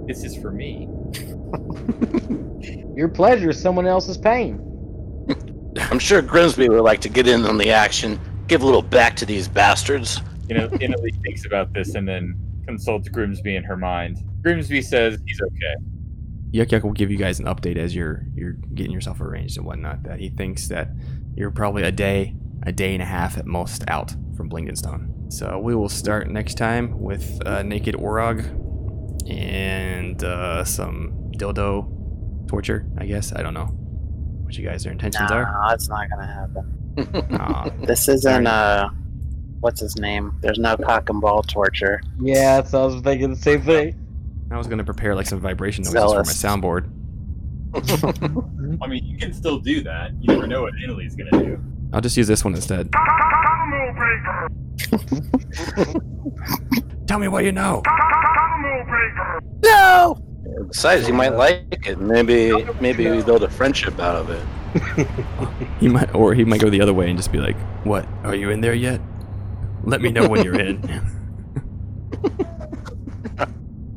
this is for me. Your pleasure is someone else's pain. I'm sure Grimsby would like to get in on the action, give a little back to these bastards. You know, Inali thinks about this and then consults Grimsby in her mind. Grimsby says he's okay. Yuck Yuck will give you guys an update as you're you're getting yourself arranged and whatnot. That he thinks that you're probably a day, a day and a half at most out from Blingdenstone. So we will start next time with uh, naked Orog and uh, some dildo torture. I guess I don't know what you guys' intentions are. No, are. that's not gonna happen. Aw, This isn't uh, what's his name? There's no cock and ball torture. Yeah, so I was thinking the same thing. I was gonna prepare like some vibration noises Zealous. for my soundboard. I mean, you can still do that. You never know what Italy's gonna do. I'll just use this one instead. Tell me what you know. No. Besides, he might like it. Maybe, maybe we build a friendship out of it. He might, or he might go the other way and just be like, "What? Are you in there yet? Let me know when you're in."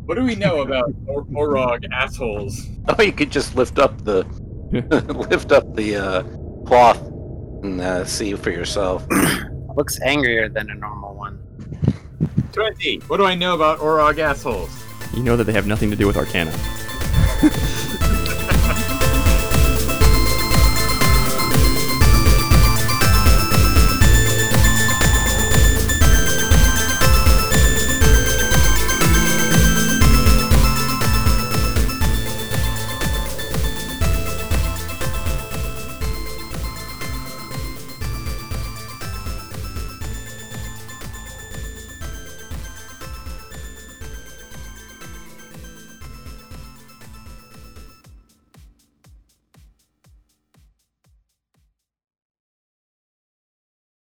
What do we know about or- Orog assholes? Oh, you could just lift up the lift up the uh, cloth and uh, see for yourself. Looks angrier than a normal one. 20. What do I know about Orog assholes? You know that they have nothing to do with Arcana.